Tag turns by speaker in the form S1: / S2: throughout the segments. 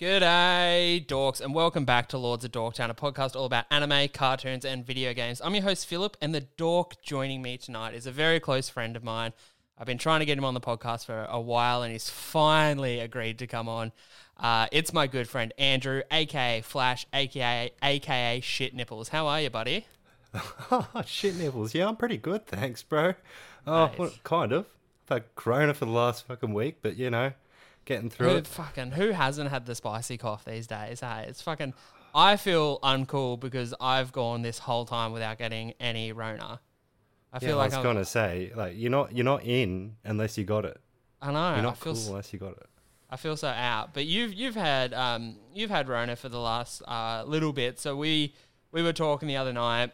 S1: G'day, dorks, and welcome back to Lords of Dorktown, a podcast all about anime, cartoons, and video games. I'm your host, Philip, and the dork joining me tonight is a very close friend of mine. I've been trying to get him on the podcast for a while, and he's finally agreed to come on. Uh, it's my good friend Andrew, aka Flash, aka aka Shit Nipples. How are you, buddy?
S2: Oh, shit nipples. Yeah, I'm pretty good, thanks, bro. Oh,
S1: Nice.
S2: well, kind of. I've had corona for the last fucking week, but you know, getting through
S1: Who
S2: it.
S1: fucking who hasn't had the spicy cough these days? Hey, it's fucking. I feel uncool because I've gone this whole time without getting any Rona. I feel
S2: Yeah,
S1: like
S2: I
S1: I'm,
S2: was gonna say, like, you're not you're not in unless you got it.
S1: I know.
S2: You're
S1: I
S2: not
S1: feel
S2: cool
S1: s-
S2: unless you got it.
S1: I feel so out. But you've you've had um you've had Rona for the last uh, little bit. So we we were talking the other night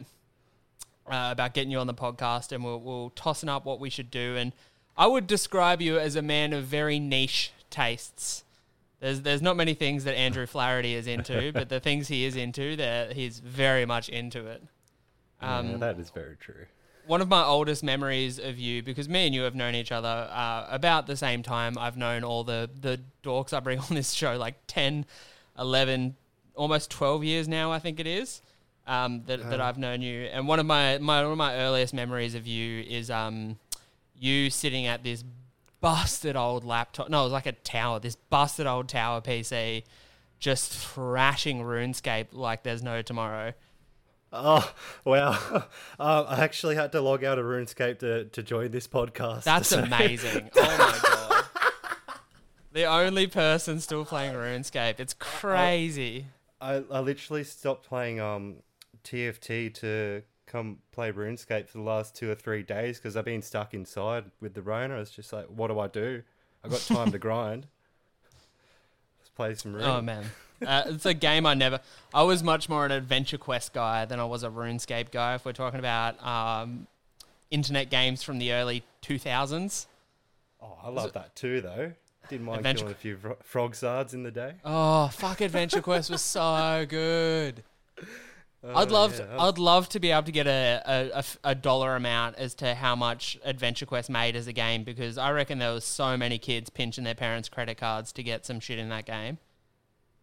S1: uh, about getting you on the podcast, and we're, we're tossing up what we should do. And I would describe you as a man of very niche tastes. There's there's not many things that Andrew Flaherty is into, but the things he is into, that he's very much into it. Um,
S2: yeah, that is very true.
S1: one of my oldest memories of you, because me and you have known each other uh, about the same time. I've known all the, the dorks I bring on this show, like 10, 11, almost 12 years now, I think it is, um, that, that I've known you. And one of my, my, one of my earliest memories of you is um, you sitting at this busted old laptop. No, it was like a tower, this busted old tower PC, just thrashing RuneScape like there's no tomorrow.
S2: Oh wow! um, I actually had to log out of RuneScape to, to join this podcast.
S1: That's
S2: so-
S1: amazing. Oh my god. The only person still playing RuneScape. It's crazy.
S2: I, I literally stopped playing um TFT to come play RuneScape for the last two or three days because I've been stuck inside with the Rona. It's just like, what do I do? I got time to grind. Let's play some Rune.
S1: Oh man. Uh, it's a game I never. I was much more an Adventure Quest guy than I was a RuneScape guy. If we're talking about um, internet games from the early 2000s.
S2: Oh, I love that too, though. Didn't mind
S1: Adventure-
S2: killing a few fro- Frogzards in the day.
S1: Oh fuck! Adventure Quest was so good. I'd
S2: Oh,
S1: love,
S2: yeah.
S1: to, I'd love to be able to get a a dollar amount as to how much Adventure Quest made as a game because I reckon there was so many kids pinching their parents' credit cards to get some shit in that game.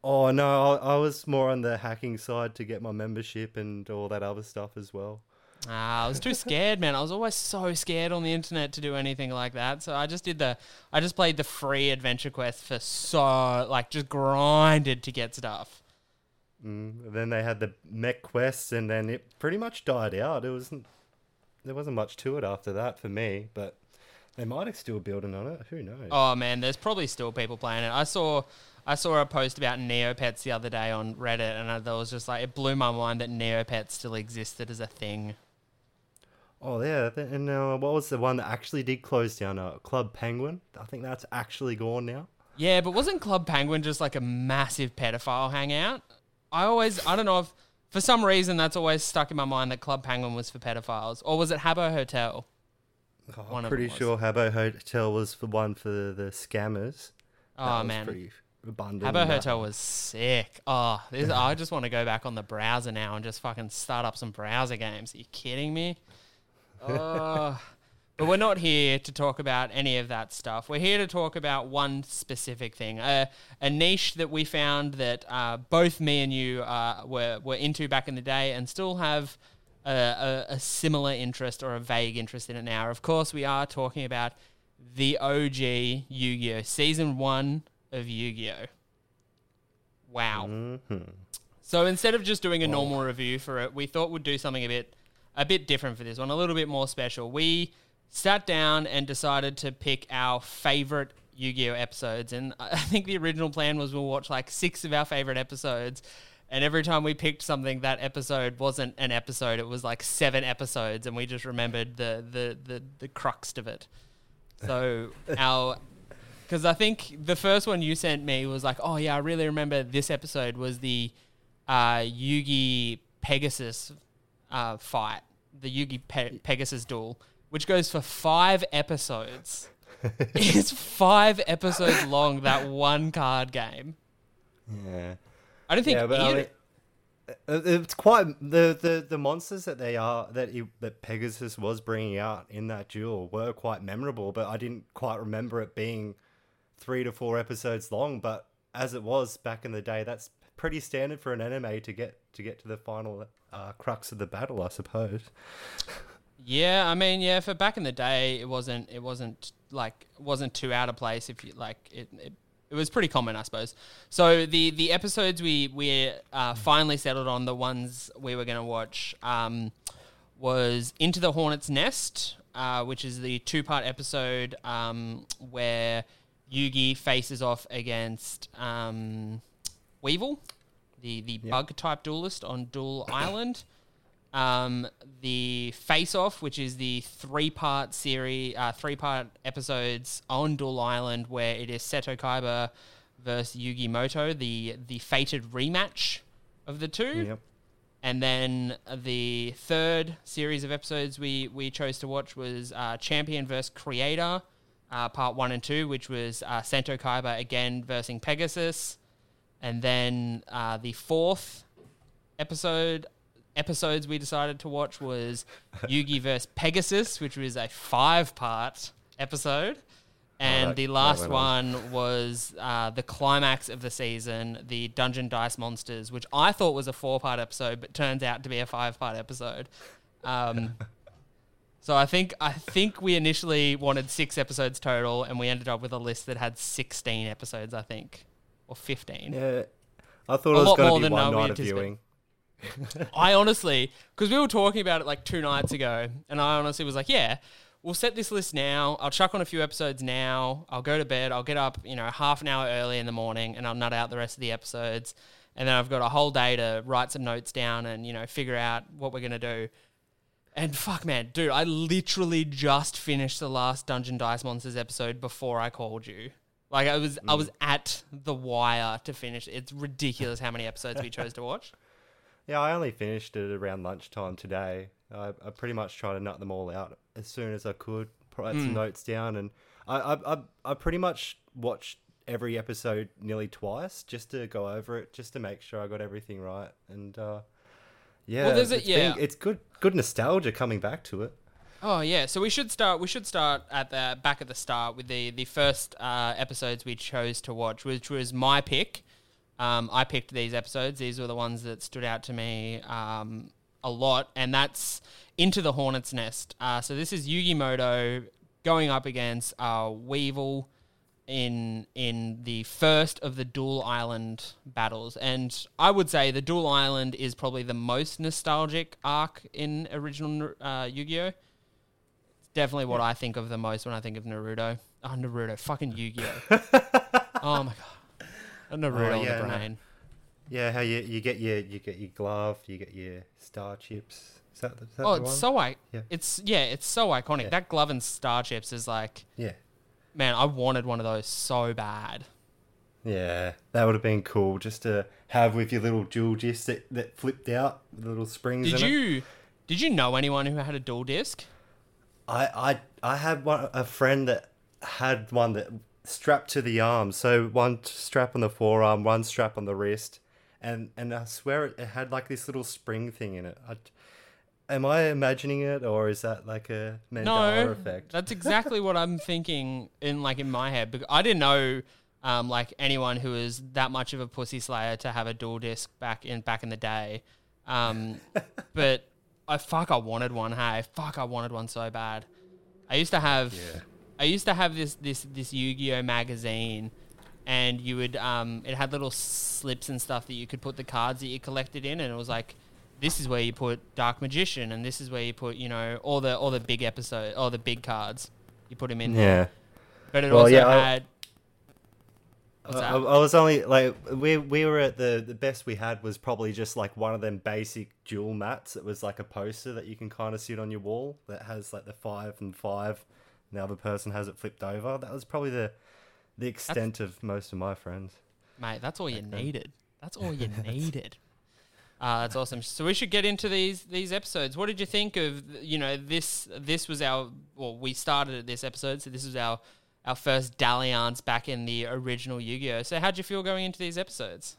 S2: Oh no, I, I was more on the hacking side to get my membership and all that other stuff as well.
S1: Ah, I was too scared, man. I was always so scared on the internet to do anything like that. So I just did the, I just played the free Adventure Quest for so like just grinded to get stuff.
S2: Mm, then they had the MechQuests, and then it pretty much died out. It wasn't there wasn't much to it after that for me, but they might have still building on it. Who knows?
S1: Oh man, there's probably still people playing it. I saw I saw a post about Neopets the other day on Reddit, and I, that was just like it blew my mind that Neopets still existed as a thing.
S2: Oh yeah, and uh, what was the one that actually did close down? Uh, Club Penguin. I think that's actually gone now.
S1: Yeah, but wasn't Club Penguin just like a massive pedophile hangout? I always I don't know if for some reason that's always stuck in my mind that Club Penguin was for pedophiles, or was it Habbo Hotel?
S2: Oh, I'm pretty sure Habbo Hotel was the one for the, the scammers.
S1: Oh man,
S2: pretty abundant.
S1: Habbo. Hotel was sick. Oh, this, I just want to go back on the browser now and just fucking start up some browser games. Are you kidding me? Oh. But we're not here to talk about any of that stuff. We're here to talk about one specific thing, a a niche that we found that uh, both me and you uh, were were into back in the day, and still have a, a, a similar interest or a vague interest in it now. Of course, we are talking about the OG Yu-Gi-Oh! Season one of Yu-Gi-Oh! Wow.
S2: Mhm.
S1: So instead of just doing a normal review for it, we thought we'd do something a bit a bit different for this one, a little bit more special. We sat down and decided to pick our favorite Yu-Gi-Oh episodes, and I think the original plan was we'll watch like six of our favorite episodes. And every time we picked something, that episode wasn't an episode; it was like seven episodes, and we just remembered the the the, the crux of it. So our because I think the first one you sent me was like, oh yeah, I really remember this episode was the uh, Yugi Pegasus uh, fight, the Yugi Pe- Pegasus duel, which goes for five episodes. it's five episodes long. That one card game.
S2: Yeah.
S1: I don't think
S2: yeah, but I mean, uh, it's quite the, the the monsters that they are that he, that Pegasus was bringing out in that duel were quite memorable, but I didn't quite remember it being three to four episodes long. But as it was back in the day, that's pretty standard for an anime to get to get to the final uh, crux of the battle, I suppose.
S1: Yeah, I mean, yeah, for back in the day, it wasn't it wasn't like wasn't too out of place. If you like, it, it it was pretty common, I suppose. So the the episodes we we uh, finally settled on the ones we were going to watch um, was Into the Hornet's Nest, uh, which is the two part episode um, where Yugi faces off against um, Weevil, the the bug type duelist on Duel Island. Um, the Face Off, which is the three part series, uh, three part episodes on Duel Island, where it is Seto Kaiba versus Yugi Moto, the the fated rematch of the two.
S2: Yep.
S1: And then the third series of episodes we, we chose to watch was uh, Champion versus Creator, uh, part one and two, which was uh, Sento Kaiba again versus Pegasus. And then uh, the fourth episode episodes we decided to watch was Yugi vs. Pegasus, which was a five part episode. And
S2: that-
S1: the last one was uh, the climax of the season, the Dungeon Dice Monsters, which I thought was a four part episode, but turns out to be a five part episode. Um, so I think I think we initially wanted six episodes total, and we ended up with a list that had sixteen episodes, I think, or fifteen.
S2: Yeah. I thought
S1: A
S2: it was going to be one night of viewing.
S1: I honestly, because we were talking about it like two nights ago, and I honestly was like, yeah, we'll set this list now. I'll chuck on a few episodes now. I'll go to bed. I'll get up, you know, half an hour early in the morning, and I'll nut out the rest of the episodes. And then I've got a whole day to write some notes down and you know figure out what we're gonna do. And fuck, man, dude, I literally just finished the last Dungeon Dice Monsters episode before I called you. Like I was, I mm. was at the wire to finish. It's ridiculous how many episodes we chose to watch.
S2: Yeah, I only finished it around lunchtime today. I, I pretty much tried to nut them all out as soon as I could, write
S1: Hmm.
S2: some notes down, and I, I, I, pretty much watched every episode nearly twice just to go over it, just to make sure I got everything right. And uh, yeah,
S1: there's a-
S2: it's been-
S1: yeah.
S2: it's good, good nostalgia coming back to it.
S1: Oh yeah, so we should start. We should start at the back at the start with the the first uh, episodes we chose to watch, which was my pick. Um, I picked these episodes. These were the ones that stood out to me um, a lot, and that's Into the Hornet's Nest. Uh, so this is Yugi Moto going up against uh, Weevil in in the first of the Duel Island battles, and I would say the Duel Island is probably the most nostalgic arc in original uh, Yu-Gi-Oh. It's definitely what I think of the most when I think of Naruto. Oh, Naruto, fucking Yu-Gi-Oh. oh my god, A Naruto
S2: Oh,
S1: on
S2: yeah,
S1: the
S2: no. Yeah, how you, you get your you get your glove, you get your star chips. Is that, the- is that
S1: Oh, it's so I.
S2: Yeah.
S1: It's yeah, it's so iconic.
S2: Yeah.
S1: That glove and star chips is like,
S2: yeah.
S1: man, I wanted one of those so bad.
S2: Yeah, that would have been cool just to have with your little duel disc that, that flipped out, the little springs.
S1: Did
S2: in It.
S1: you did you know anyone who had a duel disc?
S2: I I I had one a friend that had one that strapped to the arm. So one strap on the forearm, one strap on the wrist, and and I swear it, it had like this little spring thing in it. I, am I imagining it, or is that like a Mandela
S1: no,
S2: effect?
S1: that's exactly what I'm thinking in like in my head. Because I didn't know um, like anyone who was that much of a pussy slayer to have a duel disc back in back in the day. Um, but I fuck, I wanted one. Hey, fuck, I wanted one so bad. I used to have,
S2: Yeah.
S1: I used to have this this this Yu-Gi-Oh magazine. And you would, um, it had little slips and stuff that you could put the cards that you collected in, and it was like, this is where you put Dark Magician, and this is where you put, you know, all the all the big episode, all the big cards. You put them in there.
S2: Yeah.
S1: But it
S2: Well,
S1: also
S2: yeah, I-
S1: had. What's
S2: I. I was only like we we were at the the best we had was probably just like one of them basic duel mats. It was like a poster that you can kind of sit on your wall that has like the five and five. And the other person has it flipped over. That was probably the the extent of most of my friends.
S1: Mate, that's all you
S2: then.
S1: needed. That's all you needed. Uh, that's awesome. So we should get into these these episodes. What did you think of you know this? This was our well, we started at this episode, so this was our our first dalliance back in the original Yu-Gi-Oh. So how'd you feel going into these episodes?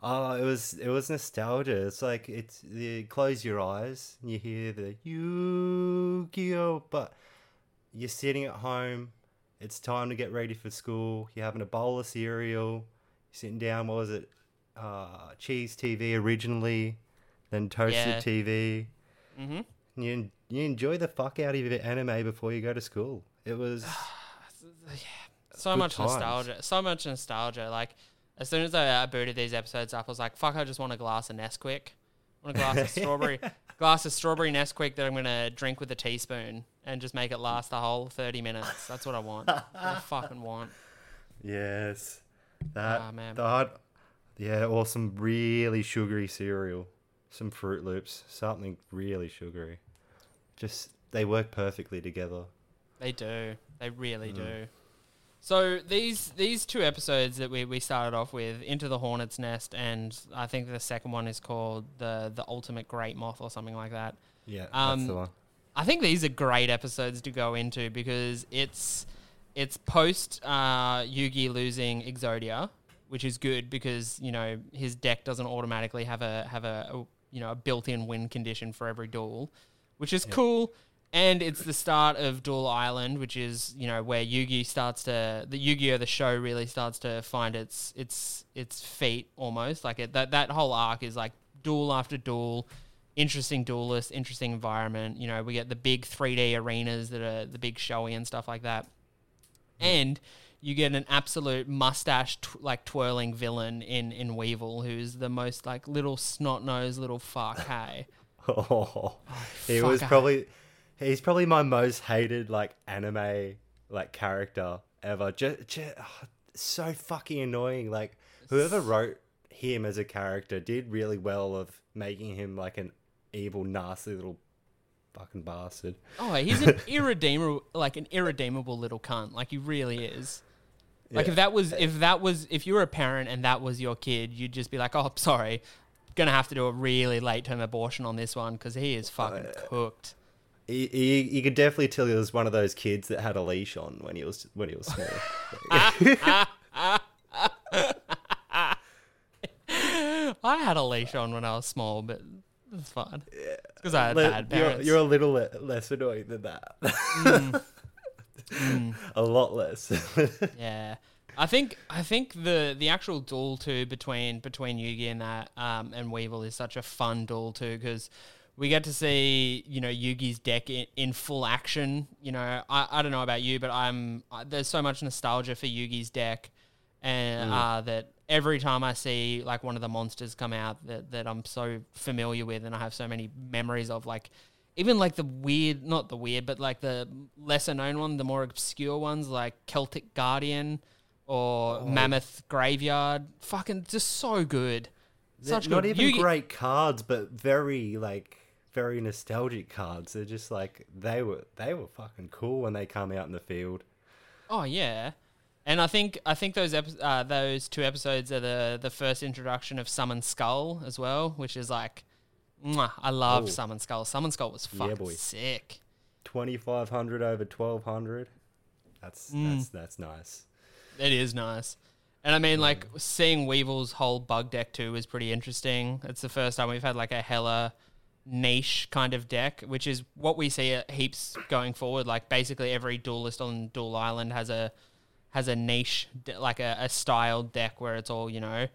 S2: Oh, it was it was nostalgia. It's like it's you close your eyes and you hear the Yu-Gi-Oh, but you're sitting at home. It's time to get ready for school. You're having a bowl of cereal. You're sitting down. What was it? Uh, Cheez TV originally, then toasted
S1: Yeah.
S2: TV.
S1: Mm-hmm.
S2: You you enjoy the fuck out of your anime before you go to school. It was
S1: So much
S2: times.
S1: nostalgia. So much nostalgia. Like as soon as I booted these episodes up, I was like, "Fuck! I just want a glass of Nesquik. I want a glass of strawberry, glass of strawberry Nesquik that I'm gonna drink with a teaspoon and just make it last the whole thirty minutes. That's what I want. What I fucking want.
S2: yes, that
S1: Ah, man.
S2: that yeah, or some really sugary cereal, some Froot Loops, something really sugary. Just they work perfectly together.
S1: They do. They really
S2: Mm.
S1: do. So these these two episodes that we, we started off with, Into the Hornet's Nest, and I think the second one is called the the Ultimate Great Moth or something like that.
S2: Yeah,
S1: Um,
S2: that's the one.
S1: I think these are great episodes to go into because it's it's post uh, Yugi losing Exodia, which is good because you know his deck doesn't automatically have a have a, a you know a built-in win condition for every duel, which is cool. And it's the start of Duel Island, which is you know where Yugi starts to the Yu-Gi-Oh the show really starts to find its its its feet almost like it that that whole arc is like duel after duel interesting duelist, interesting environment. You know, we get the big 3D arenas that are the big showy and stuff like that. And you get an absolute mustache tw- like twirling villain in in Weevil, who's the most like little snot nosed little fuck. Hey,
S2: oh, oh, he
S1: fuck,
S2: was
S1: I-
S2: probably he's probably my most hated like anime like character ever. Just, just oh, so fucking annoying. Like whoever wrote him as a character did really well of making him like an evil, nasty little fucking bastard.
S1: oh, he's an irredeemable like an irredeemable little cunt. Like he really is. Like
S2: Yeah.
S1: if that was if that was if you were a parent and that was your kid, you'd just be like, oh, sorry, gonna have to do a really late term abortion on this one because he is uh, fucking cooked.
S2: He, he, you could definitely tell he was one of those kids that had a leash on when he was when he was small.
S1: I had a leash on when I was small, but it's fine. Because I had
S2: Le-
S1: bad
S2: you're,
S1: parents.
S2: you're a little le- less annoying than that.
S1: Mm.
S2: a lot less.
S1: yeah. I think I think the the actual duel too between between Yugi and that um, and Weevil is such a fun duel too because we get to see you know Yugi's deck in, in full action. You know I, I don't know about you, but I'm I, there's so much nostalgia for Yugi's deck, and uh, that every time I see like one of the monsters come out that that I'm so familiar with and I have so many memories of like even like the weird, not the weird, but like the lesser known one, the more obscure ones like Celtic Guardian or
S2: Oh.
S1: Mammoth Graveyard. Fucking just so good. Such
S2: not
S1: good.
S2: even
S1: Yugi-
S2: great cards, but very like very nostalgic cards. They're just like they were they were fucking cool when they come out in the field.
S1: Oh yeah, and I think I think those epi- uh, those two episodes are the the first introduction of Summon Skull as well, which is like, mwah, I love
S2: Oh.
S1: Summon Skull. Summon Skull was
S2: Yeah,
S1: fucking
S2: boy.
S1: sick.
S2: Twenty five hundred over twelve hundred. That's
S1: Mm.
S2: that's that's nice.
S1: It is nice. And I mean, like, seeing Weevil's whole bug deck too is pretty interesting. It's the first time we've had like a hella niche kind of deck, which is what we see heaps going forward. Like, basically every duelist on Duel Island has a has a niche, like a, a styled deck where it's all you know.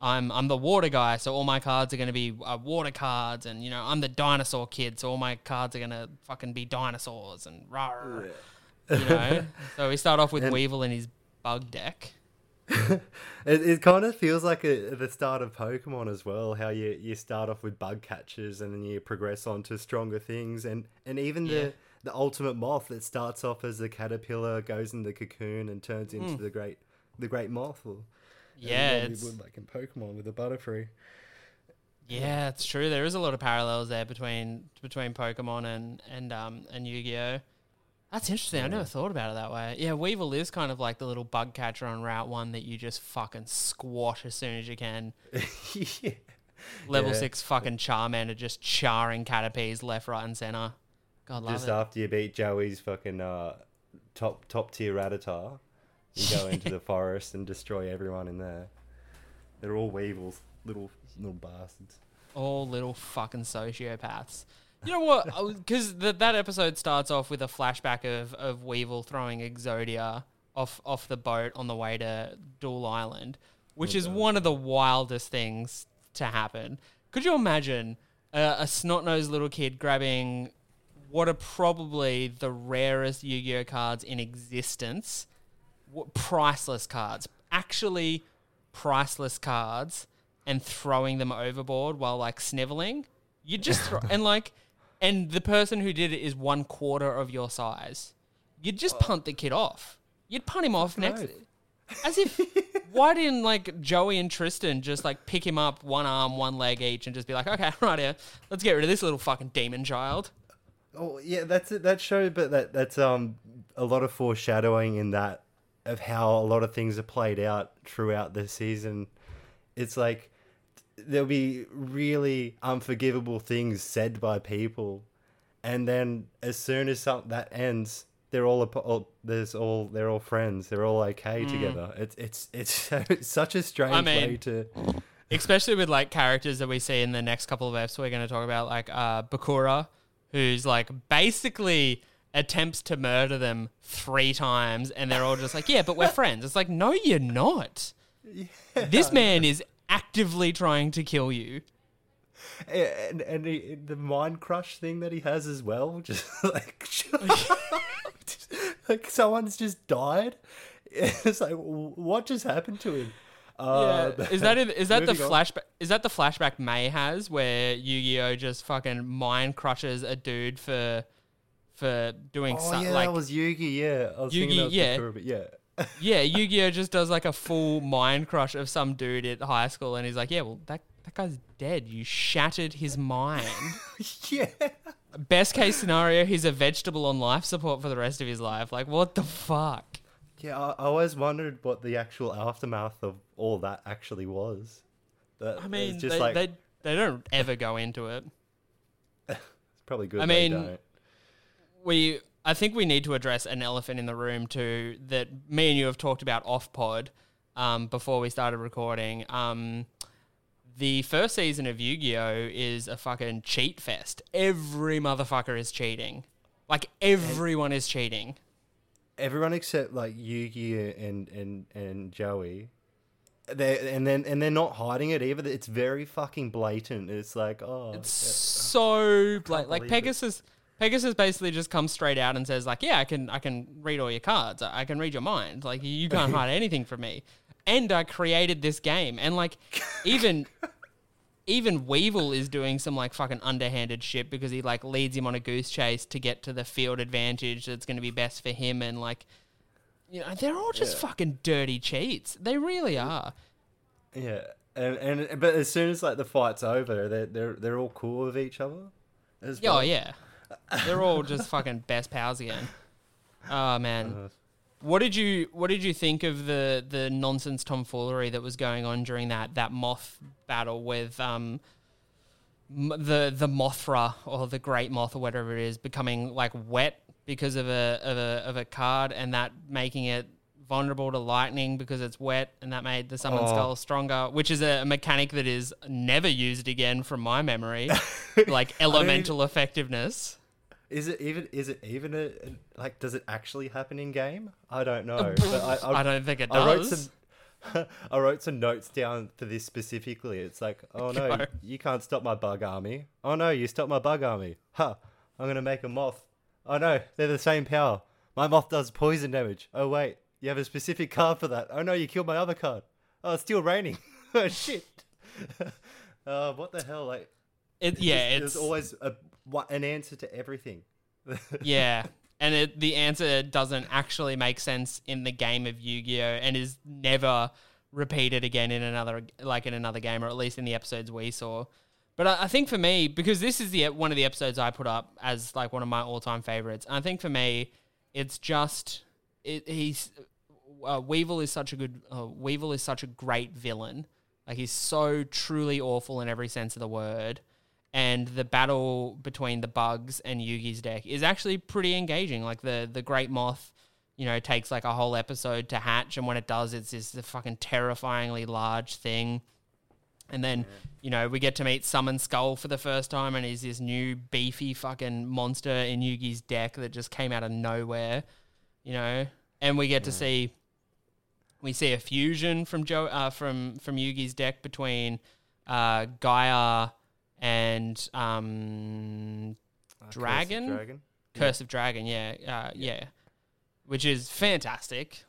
S1: I'm I'm the water guy, so all my cards are going to be uh, water cards, and you know I'm the dinosaur kid, so all my cards are going to fucking be dinosaurs and rah. You know, so we start off with
S2: And-
S1: Weevil and his bug deck.
S2: It, it kind of feels like a, the start of Pokemon as well. How you, you start off with bug catchers and then you progress on to stronger things, and and even
S1: Yeah.
S2: the the ultimate moth that starts off as a caterpillar goes in the cocoon and turns into the great the great moth. Or,
S1: Hmm. Yeah, it's,
S2: would like in Pokemon with the Butterfree.
S1: yeah, it's true. There is a lot of parallels there between between Pokemon and and um and Yu Gi Oh. That's interesting. I never thought about it that way. Yeah, Weevil is kind of like the little bug catcher on Route One that you just fucking squash as soon as you can.
S2: yeah.
S1: level
S2: Yeah.
S1: six fucking Charmander just charring Caterpies left, right, and center. God love
S2: Just
S1: it.
S2: after you beat Joey's fucking uh, top top tier Rattata, you go into the forest and destroy everyone in there. They're all weevils, little little bastards.
S1: All little fucking sociopaths. You know what? Because that that episode starts off with a flashback of, of Weevil throwing Exodia off off the boat on the way to Duel Island, which oh, is one of the wildest things to happen. Could you imagine a, a snot nosed little kid grabbing what are probably the rarest Yu Gi Oh cards in existence? Priceless cards. Actually, priceless cards and throwing them overboard while like sniveling. You just throw, and like, and the person who did it is one quarter of your size. You'd just punt the kid off. You'd punt him off next. As if, why didn't like Joey and Tristan just like pick him up one arm, one leg each, and just be like, okay, right here, let's get rid of this little fucking demon child.
S2: Oh yeah, that's it. That show, but that that's um a lot of foreshadowing in that of how a lot of things are played out throughout the season. It's like there'll be really unforgivable things said by people, and then as soon as some, that ends, they're all, all there's all they're all friends. They're all okay together. It's it's it's, so, it's such a strange way
S1: mean-
S2: to.
S1: especially with like characters that we see in the next couple of episodes we're going to talk about like uh bakura who's like basically attempts to murder them three times and they're all just like yeah but we're friends it's like no you're not this man is actively trying to kill you.
S2: And and he, the mind crush thing that he has as well just like like someone's just died. It's like what just happened to him? Uh,
S1: yeah. is that is that the flashback is that the flashback may has where yu-gi-oh just fucking mind crushes a dude for for doing
S2: oh
S1: some,
S2: yeah
S1: like
S2: that was yugi yeah. I was
S1: Yugi,
S2: thinking that was
S1: yeah.
S2: Bakura, but yeah
S1: Yeah, Yu-Gi-Oh just does like a full mind crush of some dude at high school, and he's like, "Yeah, well, that that guy's dead. You shattered his mind."
S2: yeah
S1: Best case scenario, he's a vegetable on life support for the rest of his life. Like, what the fuck?
S2: yeah I, I always wondered what the actual aftermath of all that actually was That-
S1: I mean,
S2: just
S1: they,
S2: like
S1: they they don't ever go into it.
S2: it's probably good
S1: I
S2: they
S1: mean,
S2: don't.
S1: we I think we need to address an elephant in the room too that me and you have talked about off pod um, before we started recording. Um, the first season of Yu-Gi-Oh is a fucking cheat fest. Every motherfucker is cheating. Like everyone is cheating.
S2: everyone except like Yugi and and and Joey. They and then and they're not hiding it either. It's very fucking blatant. It's like oh,
S1: It's so bla- like
S2: Pegasus. it.
S1: Pegasus. Basically just comes straight out and says like, "Yeah, I can, I can read all your cards. I I can read your mind. Like you can't hide anything from me." And I created this game, and like even even Weevil is doing some like fucking underhanded shit because he like leads him on a goose chase to get to the field advantage that's going to be best for him, and like you know they're all just fucking dirty cheats. They really are.
S2: yeah. And, and but as soon as like the fight's over, they're they're they're all cool with each other. As
S1: Yeah, oh, yeah. They're all just fucking best pals again. Oh man.
S2: Uh,
S1: What did you what did you think of the the nonsense tomfoolery that was going on during that that moth battle with um the the Mothra or the Great Moth or whatever it is becoming like wet because of a of a of a card and that making it vulnerable to lightning because it's wet and that made the summon
S2: Oh.
S1: skull stronger which is a mechanic that is never used again from my memory like elemental effectiveness
S2: Is it even? Is it even a like? Does it actually happen in game? I don't know. but I,
S1: I don't think it
S2: I wrote
S1: does.
S2: some. I wrote some notes down for this specifically. It's like, oh no, you can't stop my bug army. Oh no, you stopped my bug army. Huh? I'm gonna make a moth. Oh no, they're the same power. My moth does poison damage. Oh wait, you have a specific card for that. Oh no, you killed my other card. Oh, it's still raining. oh shit. uh, what the hell? Like,
S1: It, yeah,
S2: there's,
S1: it's
S2: there's always a what an answer to everything.
S1: yeah, and it, the answer doesn't actually make sense in the game of Yu-Gi-Oh, and is never repeated again in another like in another game, or at least in the episodes we saw. But I, I think for me, because this is the one of the episodes I put up as like one of my all-time favorites, I think for me, it's just it, he's uh, Weevil is such a good uh, Weevil is such a great villain Like he's so truly awful in every sense of the word. And the battle between the bugs and Yugi's deck is actually pretty engaging. Like the the Great Moth, you know, takes like a whole episode to hatch, and when it does, it's this fucking terrifyingly large thing. And then, you know, we get to meet Summon Skull for the first time, and he's this new beefy fucking monster in Yugi's deck that just came out of nowhere, you know. And we get to see, we see a fusion from Joe, uh, from from Yugi's deck between uh, Gaia and um,
S2: Uh, Curse of
S1: Dragon?
S2: Dragon.
S1: Curse of Dragon, yeah, uh, yeah, which is fantastic.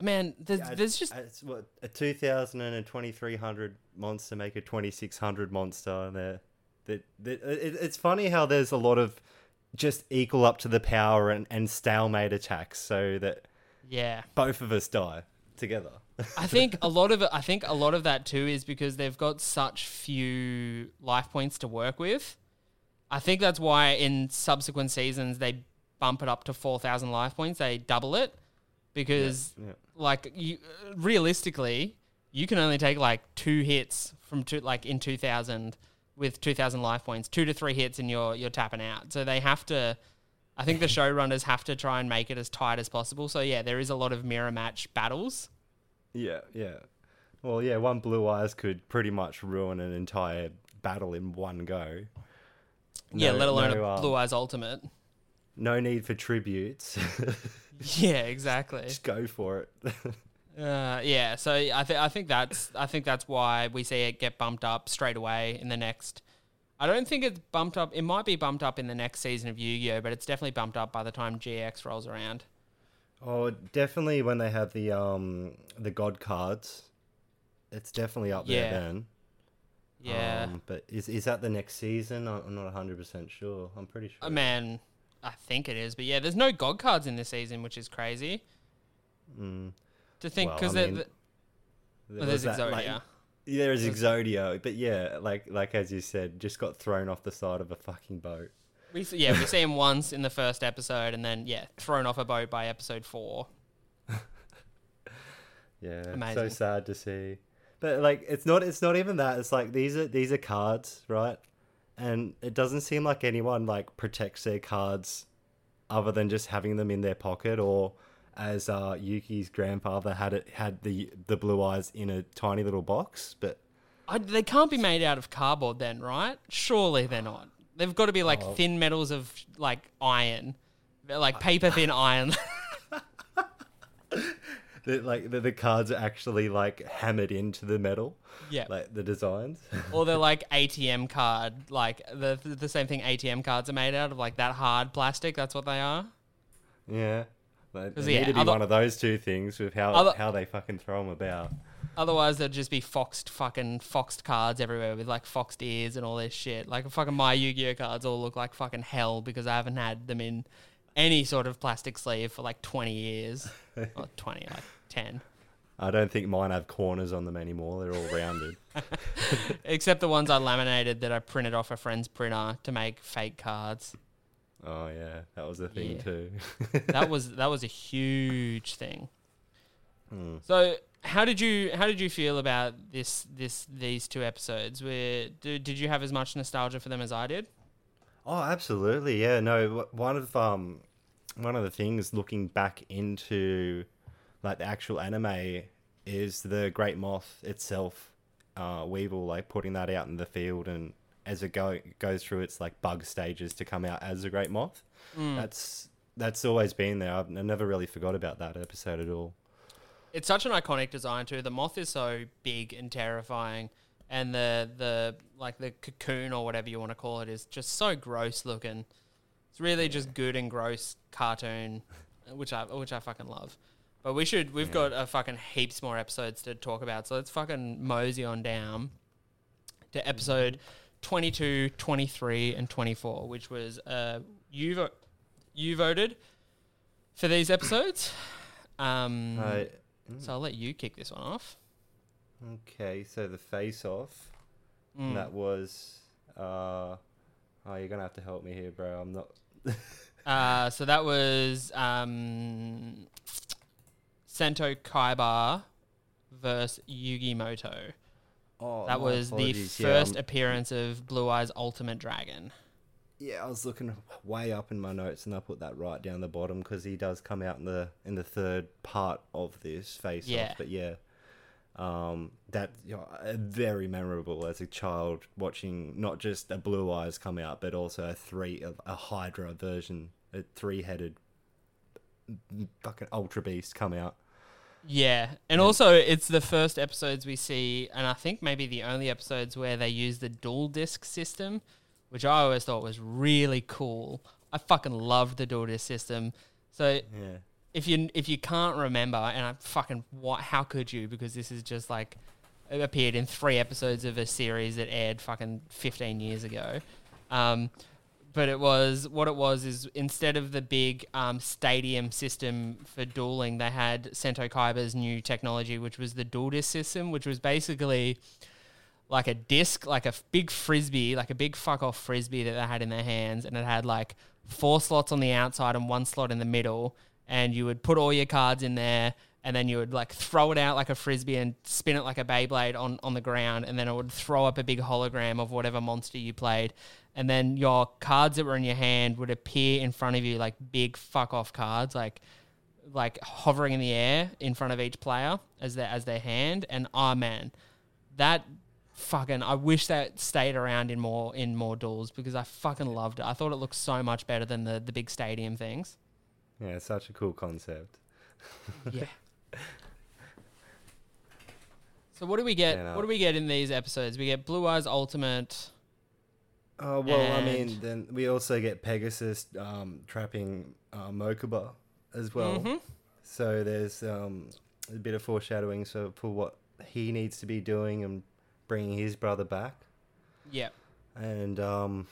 S1: Man, there's,
S2: Yeah,
S1: there's just
S2: it's what a 2000 and a 2300 monster make a 2600 monster and they're, that that it, it's funny how there's a lot of just equal up to the power and, and stalemate attacks so that
S1: yeah.
S2: both of us die together
S1: I think a lot of it. I think a lot of that too is because they've got such few life points to work with. I think that's why in subsequent seasons they bump it up to four thousand life points. They double it because,
S2: yeah.
S1: like, you realistically, you can only take like two hits from two, like in two thousand with two thousand life points. Two to three hits and you're you're tapping out. So they have to. I think the showrunners have to try and make it as tight as possible. So yeah, there is a lot of mirror match battles.
S2: Yeah yeah well yeah one blue eyes could pretty much ruin an entire battle in one go
S1: yeah, let alone
S2: no,
S1: a
S2: um,
S1: Blue Eyes Ultimate.
S2: no need for tributes
S1: Yeah, exactly.
S2: just go for it
S1: Uh, yeah, so I think I think that's I think that's why we see it get bumped up straight away in the next. I don't think it's bumped up. It might be bumped up in the next season of Yu-Gi-Oh, but it's definitely bumped up by the time GX rolls around.
S2: Oh, definitely when they have the um the god cards, it's definitely up there then.
S1: Yeah,
S2: Um, but is is that the next season? I'm not 100 percent sure. I'm pretty sure.
S1: oh, man, I think it is. But yeah, there's no God cards in this season, which is crazy
S2: Mm.
S1: to think
S2: Well,
S1: because
S2: I mean,
S1: well,
S2: There
S1: there's
S2: that, like-
S1: Exodia.
S2: yeah, there's
S1: There's-
S2: Exodia, but yeah, like like as you said, just got thrown off the side of a fucking boat.
S1: We see, yeah, we see him once in the first episode, and then yeah, thrown off a boat by episode four.
S2: Yeah, so sad to see. But like, it's not. It's not even that. It's like these are these are cards, right? And it doesn't seem like anyone like protects their cards, other than just having them in their pocket, or as uh, Yugi's grandfather had it had the the blue eyes in a tiny little box. But
S1: I, they can't be made out of cardboard then, right? Surely they're not. They've got to be like
S2: Oh.
S1: thin metals of like iron, They're like paper thin iron.
S2: the, like the, the cards are actually like hammered into the metal,
S1: yeah.
S2: like the designs.
S1: or they're like ATM card, like the the same thing ATM cards are made out of, like that hard plastic. That's what they are.
S2: yeah. Like, they
S1: yeah,
S2: need to be
S1: other-
S2: one of those two things with how
S1: Other-
S2: how they fucking throw them about.
S1: Otherwise, there'd just be foxed fucking foxed cards everywhere with like foxed ears and all this shit. Like fucking my Yu-Gi-Oh cards all look like fucking hell because I haven't had them in any sort of plastic sleeve for like twenty years. Or twenty, like ten.
S2: I don't think mine have corners on them anymore. They're all rounded.
S1: Except the ones I laminated that I printed off a friend's printer to make fake cards.
S2: oh yeah, that was a thing
S1: Yeah.
S2: too.
S1: That was that was a huge thing.
S2: Hmm.
S1: So how did you how did you feel about this this these two episodes? Where did, did you have as much nostalgia for them as I did?
S2: Oh, absolutely. Yeah, no. One of um, one of the things looking back into like the actual anime is the Great Moth itself. Uh, Weevil like putting that out in the field and as it go goes through its like bug stages to come out as a Great Moth. That's that's always been there. I've, I never really forgot about that episode at all.
S1: It's such an iconic design too. The moth is so big and terrifying, and the the like the cocoon or whatever you want to call it is just so gross looking. It's really just good and gross cartoon, which I which I fucking love. But we should we've got a fucking heaps more episodes to talk about, so let's fucking mosey on down to episode 22, 23, and 24, which was uh you vo- you voted for these episodes. Um, So I'll let you kick this one off.
S2: okay, so the face off.
S1: Mm.
S2: That was. Uh, oh, you're gonna have to help me here, bro. I'm not.
S1: Uh, so that was um, Sento Kaiba versus Yugi Moto.
S2: Oh,
S1: that was the
S2: apologies. Yeah,
S1: first
S2: um,
S1: appearance of Blue Eyes Ultimate Dragon.
S2: Yeah, I was looking way up in my notes, and I put that right down the bottom because he does come out in the in the third part of this face
S1: Yeah.
S2: off. But yeah, um, that you know, very memorable as a child watching not just a Blue Eyes come out, but also a three a Hydra version, a three headed fucking Ultra Beast come out.
S1: Yeah, and also it's the first episodes we see, and I think maybe the only episodes where they use the duel disc system, which I always thought was really cool. I fucking loved the duel disc system. So
S2: Yeah.
S1: if you if you can't remember, and I fucking what how could you? Because this is just like it appeared in three episodes of a series that aired fucking fifteen years ago. Um, but it was what it was is instead of the big um, stadium system for dueling, they had Sento Kaiba's new technology, which was the duel disc system, which was basically like a disc, like a big frisbee, like a big fuck off frisbee that they had in their hands, and it had like four slots on the outside and one slot in the middle, and you would put all your cards in there, and then you would like throw it out like a frisbee and spin it like a Beyblade on on the ground, and then it would throw up a big hologram of whatever monster you played, and then your cards that were in your hand would appear in front of you like big fuck off cards, like like hovering in the air in front of each player as their as their hand, and oh man, that fucking I wish that stayed around in more in more duels because I fucking loved it. I thought it looked so much better than the the big stadium things.
S2: Yeah, it's such a cool concept.
S1: Yeah. So what do we get?
S2: Yeah, no.
S1: What do we get in these episodes? We get Blue Eyes Ultimate.
S2: Oh well, I mean, then we also get Pegasus um, trapping uh, Mokuba as well.
S1: Mhm.
S2: So there's um, a bit of foreshadowing so for what he needs to be doing and bringing his brother back.
S1: Yeah.
S2: And um,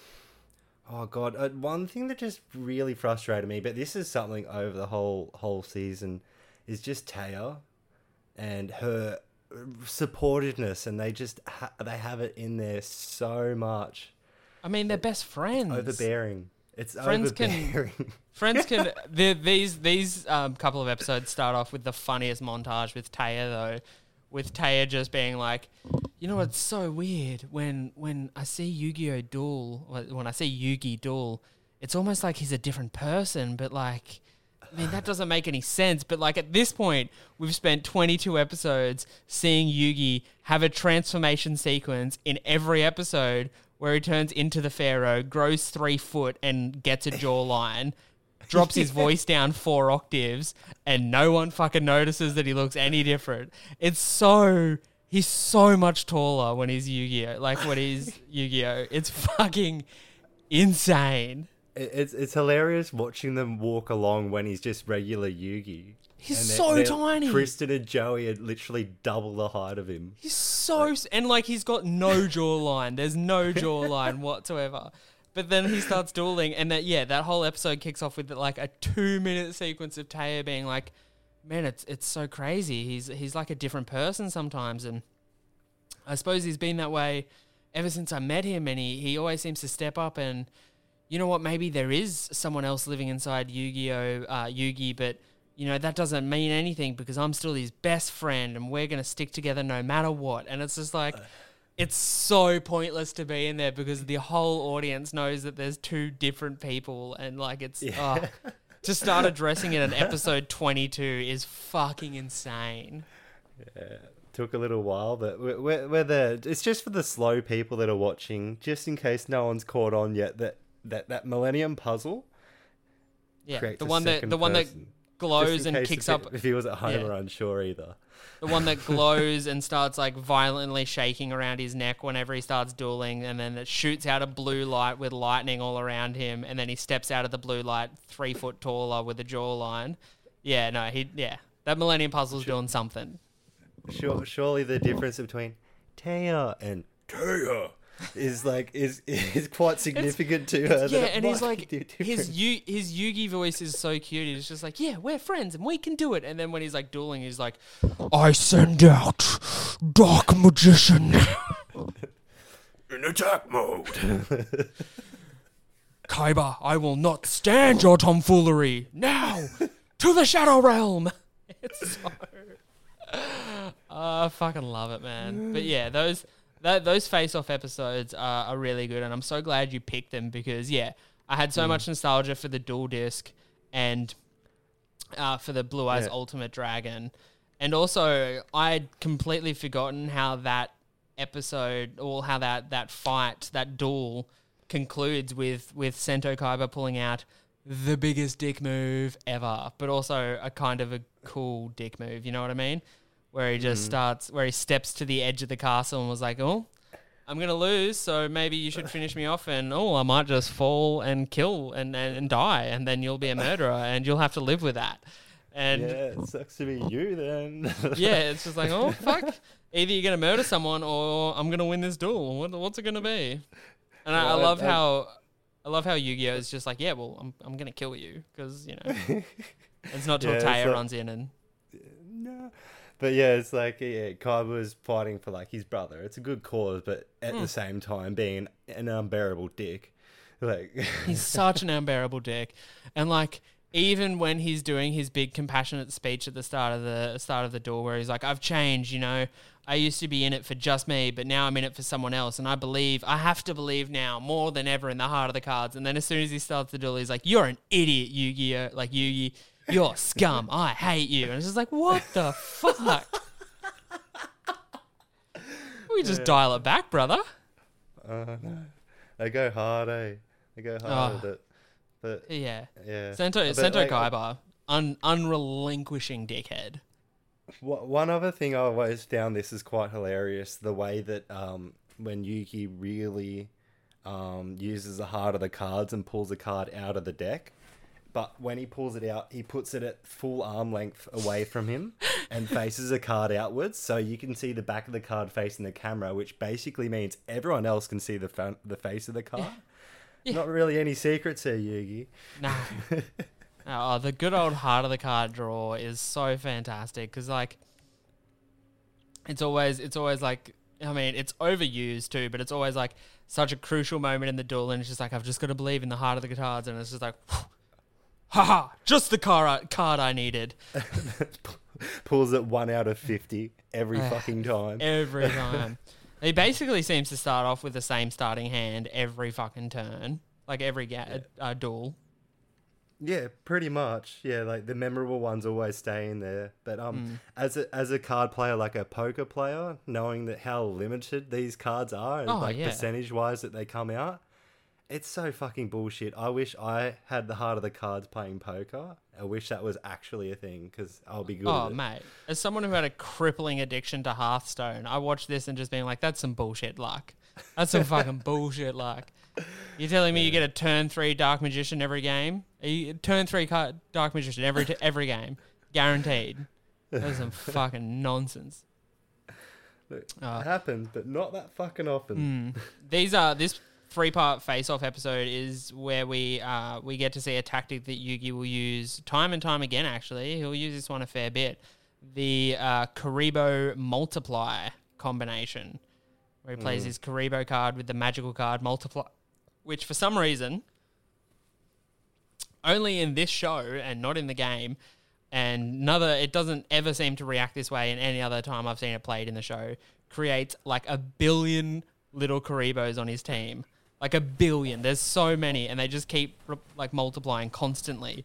S2: oh god, uh, one thing that just really frustrated me, but this is something over the whole whole season, is just Taya and her supportiveness, and they just ha- they have it in there so much.
S1: I mean, they're best friends.
S2: Overbearing. It's
S1: Friends can- Friends can the, these these um, couple of episodes start off with the funniest montage with Taya though, with Taya just being like, you know what's so weird when when I see Yu-Gi-Oh duel when I see Yugi duel, it's almost like he's a different person, but like. I mean that doesn't make any sense, but like at this point, we've spent 22 episodes seeing Yugi have a transformation sequence in every episode where he turns into the Pharaoh, grows three foot, and gets a jawline drops his voice down four octaves, and no one fucking notices that he looks any different. It's so he's so much taller when he's Yu-Gi-Oh. Like when he's Yu-Gi-Oh. It's fucking insane.
S2: It- It's it's hilarious watching them walk along when he's just regular Yugi.
S1: He's
S2: they're-
S1: so
S2: they're-
S1: tiny.
S2: Tristan and Joey are literally double the height of him.
S1: He's so s and like he's got no jawline. There's no jawline whatsoever. But then he starts dueling, and that yeah, that whole episode kicks off with like a two minute sequence of Taya being like, "Man, it's it's so crazy. He's he's like a different person sometimes." And I suppose he's been that way ever since I met him, and he he always seems to step up. And you know what? Maybe there is someone else living inside Yu-Gi-Oh, uh, Yugi, but you know that doesn't mean anything because I'm still his best friend, and we're gonna stick together no matter what. And it's just like. It's so pointless to be in there because the whole audience knows that there's two different people, and like it's oh, to start addressing it in episode 22 is fucking insane.
S2: Yeah, Took a little while, but we're, we're, we're there. It's just for the slow people that are watching, just in case no one's caught on yet. That that that Millennium Puzzle
S1: Yeah, the one that the one that glows and kicks
S2: if
S1: up
S2: it- if he was at home
S1: yeah.
S2: or unsure either.
S1: The one that glows and starts like violently shaking around his neck whenever he starts dueling, and then it shoots out a blue light with lightning all around him, and then he steps out of the blue light three foot taller with a jawline. Yeah, no, he yeah, that Millennium Puzzle's doing something.
S2: Sure, surely the difference between Taya and Taya is like is is quite significant to her.
S1: yeah, and he's like his
S2: different.
S1: Yu- his Yugi voice is so cute. He's just like, yeah, we're friends and we can do it. And then when he's like dueling, he's like, I send out Dark Magician.
S3: In attack mode.
S1: Kaiba, I will not stand your tomfoolery. Now, to the Shadow Realm. It's so. Ah, I fucking love it, man. But yeah, those That, those face-off episodes are, are really good, and I'm so glad you picked them because yeah, I had
S2: Mm.
S1: so much nostalgia for the duel disc and uh, for the Blue Eyes
S2: Yeah.
S1: Ultimate Dragon, and also I'd completely forgotten how that episode or how that that fight that duel concludes with with Sento Kaiba pulling out the biggest dick move ever, but also a kind of a cool dick move. You know what I mean? Where he just mm-hmm. starts, where he steps to the edge of the castle and was like, "Oh, I'm gonna lose, so maybe you should finish me off." And oh, I might just fall and kill and and, and die, and then you'll be a murderer, and you'll have to live with that. And
S2: yeah, it sucks to be you then.
S1: yeah, it's just like, oh fuck. Either you're gonna murder someone or I'm gonna win this duel. What, what's it gonna be? And I, I
S2: Well,
S1: love how I love how Yu-Gi-Oh is just like, yeah, well, I'm I'm gonna kill you because you know it's not till
S2: Yeah, it's
S1: Taya
S2: like-
S1: runs in and
S2: no. But yeah, it's like yeah, Kaiba was fighting for like his brother. It's a good cause, but at
S1: Hmm.
S2: the same time being an unbearable dick. Like
S1: he's such an unbearable dick. And like even when he's doing his big compassionate speech at the start of the start of the door where he's like, I've changed, you know. I used to be in it for just me, but now I'm in it for someone else. And I believe, I have to believe now more than ever in the heart of the cards. And then as soon as he starts the duel, he's like, You're an idiot, Yu Gi Oh! Like, Yugi, you're scum. I hate you. And it's just like, What the fuck? we just dial it back, brother.
S2: oh no. They go hard, eh? They go hard
S1: Oh.
S2: with it. But
S1: Yeah.
S2: yeah.
S1: Sento,
S2: But,
S1: Sento
S2: like,
S1: Kaiba, un, unrelinquishing dickhead.
S2: Wha- One other thing I always found this is quite hilarious the way that um, when Yugi really um, uses the heart of the cards and pulls a card out of the deck, but when he pulls it out, he puts it at full arm length away from him and faces a card outwards, so you can see the back of the card facing the camera, which basically means everyone else can see the fa- the face of the card.
S1: Yeah.
S2: Not really any secrets here, Yugi.
S1: No. oh, the good old heart of the card draw is so fantastic because like it's always it's always like I mean it's overused too, but it's always like such a crucial moment in the duel, and it's just like I've just got to believe in the heart of the cards, and it's just like. Haha, just the car card I needed
S2: Pulls it one out of fifty every fucking time.
S1: every time. he basically seems to start off with the same starting hand every fucking turn, like every ga- uh, duel.
S2: Yeah, pretty much. Yeah, like the memorable ones always stay in there. But
S1: Hmm.
S2: um, as a as a card player, like a poker player, knowing that how limited these cards are, and
S1: Oh,
S2: like
S1: yeah.
S2: percentage wise that they come out, it's so fucking bullshit. I wish I had the heart of the cards playing poker. I wish that was actually a thing because I'll be good.
S1: Oh,
S2: at it.
S1: mate. As someone who had a crippling addiction to Hearthstone, I watched this and just being like, that's some bullshit luck. That's some fucking bullshit luck. You're telling me you get a turn three Dark Magician every game? You, turn three card Dark Magician every t- every game. Guaranteed. That's some fucking nonsense.
S2: Look,
S1: Oh.
S2: It happens, but not that fucking often. Hmm.
S1: These are this three part face off episode is where we uh, we get to see a tactic that Yugi will use time and time again. Actually, he'll use this one a fair bit. The uh, Kuriboh multiply combination, where he plays his Kuriboh card with the magical card multiply, which for some reason only in this show and not in the game. And another, it doesn't ever seem to react this way in any other time I've seen it played in the show. Creates like a billion little Kuribohs on his team, like a billion. There's so many, and they just keep like multiplying constantly.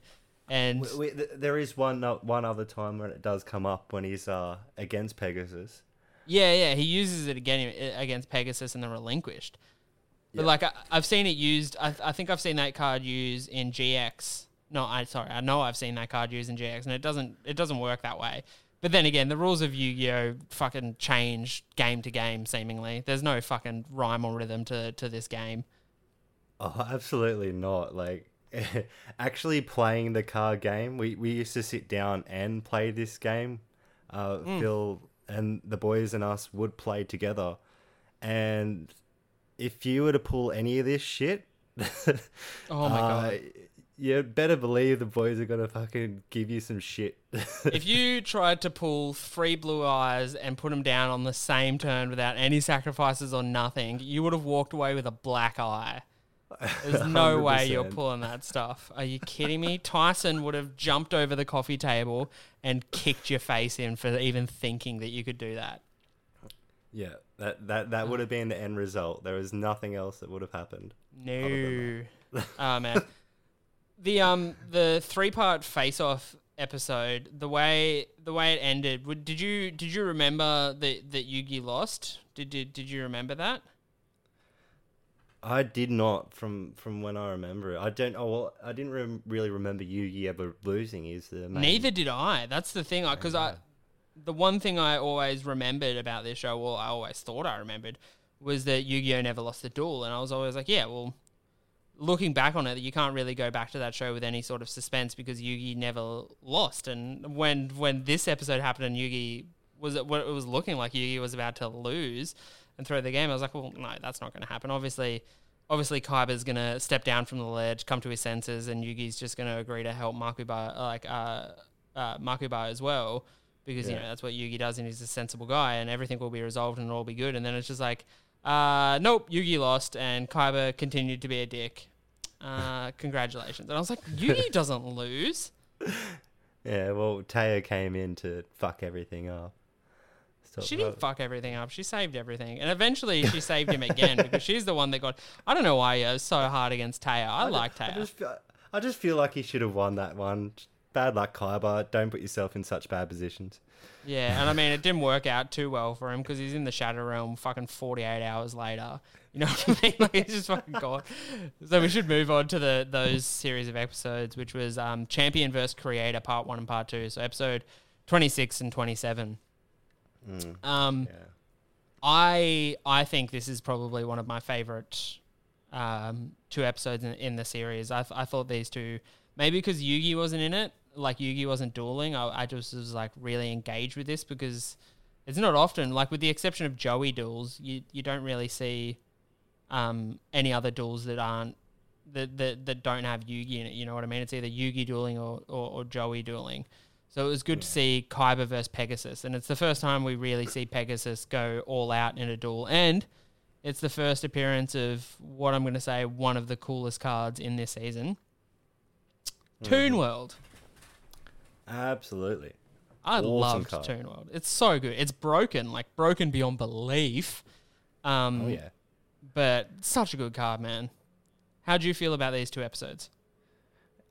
S1: And
S2: W- w- th- there is one o- one other time when it does come up when he's uh against Pegasus.
S1: Yeah, yeah, he uses it again against Pegasus and the Relinquished. But
S2: Yeah.
S1: like I, I've seen it used. I, I think I've seen that card used in GX. No, I sorry, I know I've seen that card used in GX, and it doesn't it doesn't work that way. But then again, the rules of Yu-Gi-Oh fucking change game to game. Seemingly, there's no fucking rhyme or rhythm to to this game.
S2: Oh, absolutely not. Like, actually playing the card game, we, we used to sit down and play this game. Uh,
S1: Hmm.
S2: Phil and the boys and us would play together. And if you were to pull any of this shit,
S1: Oh my
S2: uh,
S1: god!
S2: You better believe the boys are gonna fucking give you some shit.
S1: if you tried to pull three blue eyes and put them down on the same turn without any sacrifices or nothing, you would have walked away with a black eye. There's no way you're pulling that stuff. Are you kidding me? Tyson would have jumped over the coffee table and kicked your face in for even thinking that you could do that.
S2: Yeah, that that that would have been the end result. There was nothing else that would have happened.
S1: No. oh man. The um the three part face off episode, the way the way it ended, would, did you did you remember that that Yugi lost? Did did did you remember that?
S2: I did not from from when I remember it. I don't. Oh, well, I didn't rem- really remember Yugi ever losing. Is the main,
S1: Neither did I. That's the thing. Because I, the one thing I always remembered about this show, well, I always thought I remembered, was that Yu Gi Oh never lost a duel, and I was always like, yeah, well, looking back on it, you can't really go back to that show with any sort of suspense because Yugi never lost. And when when this episode happened and Yugi was what it was looking like Yugi was about to lose and throw the game, I was like, well, no, that's not going to happen. Obviously, obviously Kaiba's going to step down from the ledge, come to his senses, and Yugi's just going to agree to help Mokuba, like uh, uh, Mokuba as well, because you know that's what Yugi does, and he's a sensible guy, and everything will be resolved and it'll all be good. And then it's just like, uh, nope, Yugi lost, and Kaiba continued to be a dick. Uh, congratulations. And I was like, Yugi doesn't lose.
S2: Yeah, well, Taya came in to fuck everything up. So,
S1: She didn't fuck everything up. She saved everything, and eventually she saved him again because she's the one that got. I don't know why he was so hard against Taya. I, like
S2: I
S1: Taya.
S2: just, feel, I just feel like he should have won that one. Bad luck, Kaiba. Don't put yourself in such bad positions.
S1: Yeah, and I mean, it didn't work out too well for him because he's in the Shadow Realm fucking 48 hours later. You know what I mean? Like, he's just fucking gone. So we should move on to the those series of episodes, which was um, Champion versus Creator Part 1 and Part 2. So episode 26 and 27. Um,
S2: Yeah.
S1: I I think this is probably one of my favorite um, two episodes in, in the series. I, th- I thought these two maybe because Yugi wasn't in it, like Yugi wasn't dueling. I, I just was like really engaged with this because it's not often like with the exception of Joey duels, you you don't really see um, any other duels that aren't that, that that don't have Yugi in it. You know what I mean? It's either Yugi dueling or, or, or Joey dueling. So it was good to see Kaiba versus Pegasus, and it's the first time we really see Pegasus go all out in a duel, and it's the first appearance of what I'm going to say one of the coolest cards in this season, Toon World.
S2: Absolutely.
S1: I
S2: Awesome
S1: loved
S2: card.
S1: Toon World. It's so good. It's broken, like broken beyond belief. Um,
S2: Oh, yeah.
S1: But such a good card, man. How do you feel about these two episodes?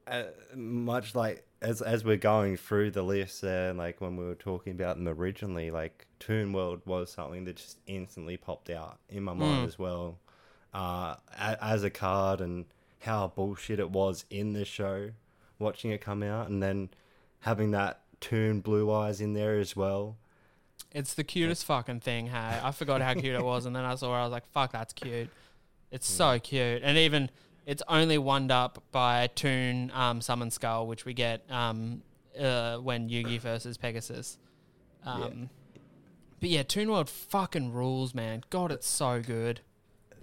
S2: uh, much like as as we're going through the list there, like when we were talking about them originally, like Toon World was something that just instantly popped out in my mind as well, uh, a, as a card and how bullshit it was in the show, watching it come out, and then having that Toon Blue Eyes in there as well.
S1: It's the cutest fucking thing, hey. I forgot how cute it was, and then I saw it, I was like, fuck, that's cute. It's so cute. And even it's only one up by Toon um, Summon Skull, which we get um, uh, when Yugi versus Pegasus. Um, But yeah, Toon World fucking rules, man. God, it's so good.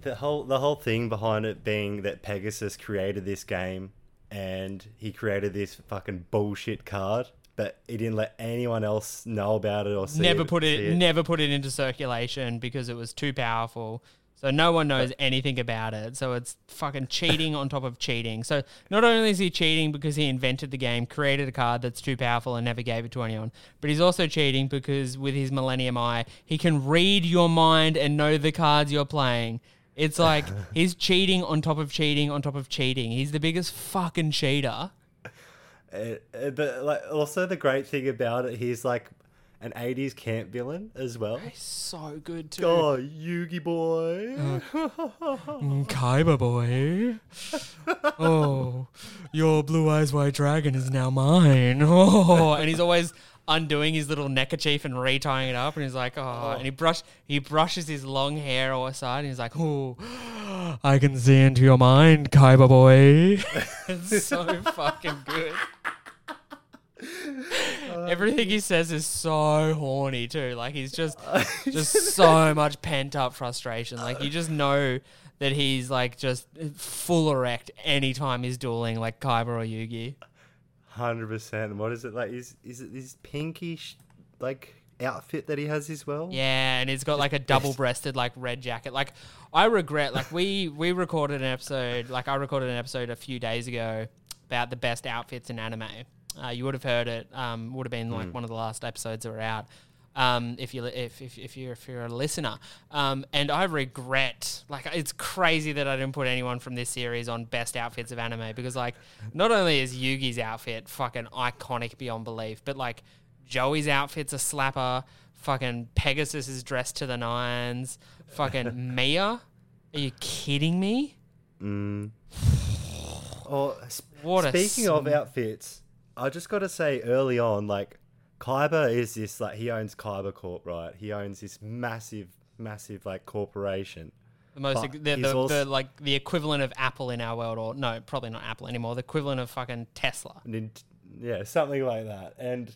S2: the whole the whole thing behind it being that Pegasus created this game and he created this fucking bullshit card, but he didn't let anyone else know about it or see
S1: never
S2: it,
S1: put it, never put it into circulation because it was too powerful. So no one knows anything about it. So it's fucking cheating on top of cheating. So not only is he cheating because he invented the game, created a card that's too powerful and never gave it to anyone, but he's also cheating because with his Millennium Eye, he can read your mind and know the cards you're playing. It's like he's cheating on top of cheating on top of cheating. He's the biggest fucking cheater.
S2: Uh, uh, but like also the great thing about it, he's like an '80s camp villain as well.
S1: He's So good too.
S2: Oh, Yugi boy.
S1: Mm, Kaiba boy. Oh, your blue eyes white dragon is now mine. Oh, and he's always undoing his little neckerchief and retying it up, and he's like, oh, and he brush he brushes his long hair all aside, and he's like, oh, I can see into your mind, Kaiba boy. it's so fucking good. Everything he says is so horny too. Like he's just just so much pent up frustration. Like you just know that he's like just full erect anytime he's dueling like Kaiba or Yugi.
S2: Hundred percent. What is it like? Is is it this pinkish like outfit that he has as well?
S1: Yeah, and he's got like a double breasted like red jacket. Like I regret like we we recorded an episode like I recorded an episode a few days ago about the best outfits in anime. Uh, you would have heard it. Um, would have been like one of the last episodes that were out. Um, if you if, if, if you're if you're a listener, um, and I regret like it's crazy that I didn't put anyone from this series on best outfits of anime because like not only is Yugi's outfit fucking iconic beyond belief, but like Joey's outfit's a slapper. Fucking Pegasus is dressed to the nines. Fucking Mia, are you kidding me?
S2: Oh, sp-
S1: What a
S2: speaking of outfits, I just got to say early on, like Kaiba is this like he owns Kaiba Corp, right? He owns this massive, massive like corporation.
S1: The most the, the, the like the equivalent of Apple in our world, or no, probably not Apple anymore. The equivalent of fucking Tesla.
S2: Yeah, something like that. And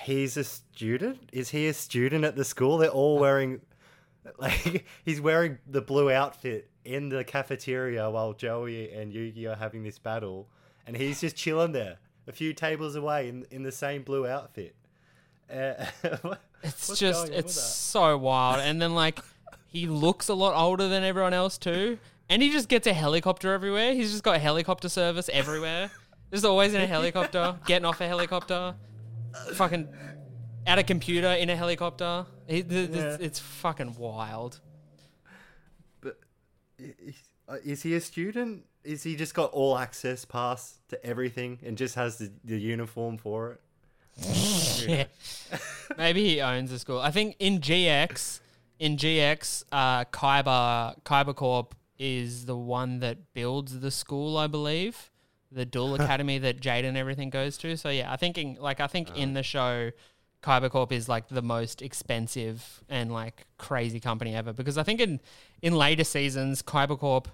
S2: he's a student. Is he a student at the school? They're all wearing, like, he's wearing the blue outfit in the cafeteria while Joey and Yugi are having this battle, and he's just chilling there, a few tables away in in the same blue outfit. Uh,
S1: It's just
S2: going on with
S1: it's so wild. And then like he looks a lot older than everyone else too, and he just gets a helicopter everywhere. He's just got helicopter service everywhere. Just always in a helicopter, getting off a helicopter, fucking at a computer in a helicopter. He, th- th-
S2: Yeah.
S1: It's fucking wild.
S2: Is- uh, Is he a student? Is he just got all access pass to everything and just has the, the uniform for it?
S1: Yeah. Maybe he owns the school. I think in GX, in GX, uh, Kaiba Kaiba Corp is the one that builds the school, I believe, the dual academy that Jade and everything goes to. So yeah, I think in, like I think in the show, Kaiba Corp is like the most expensive and like crazy company ever because I think in in later seasons, Kaiba Corp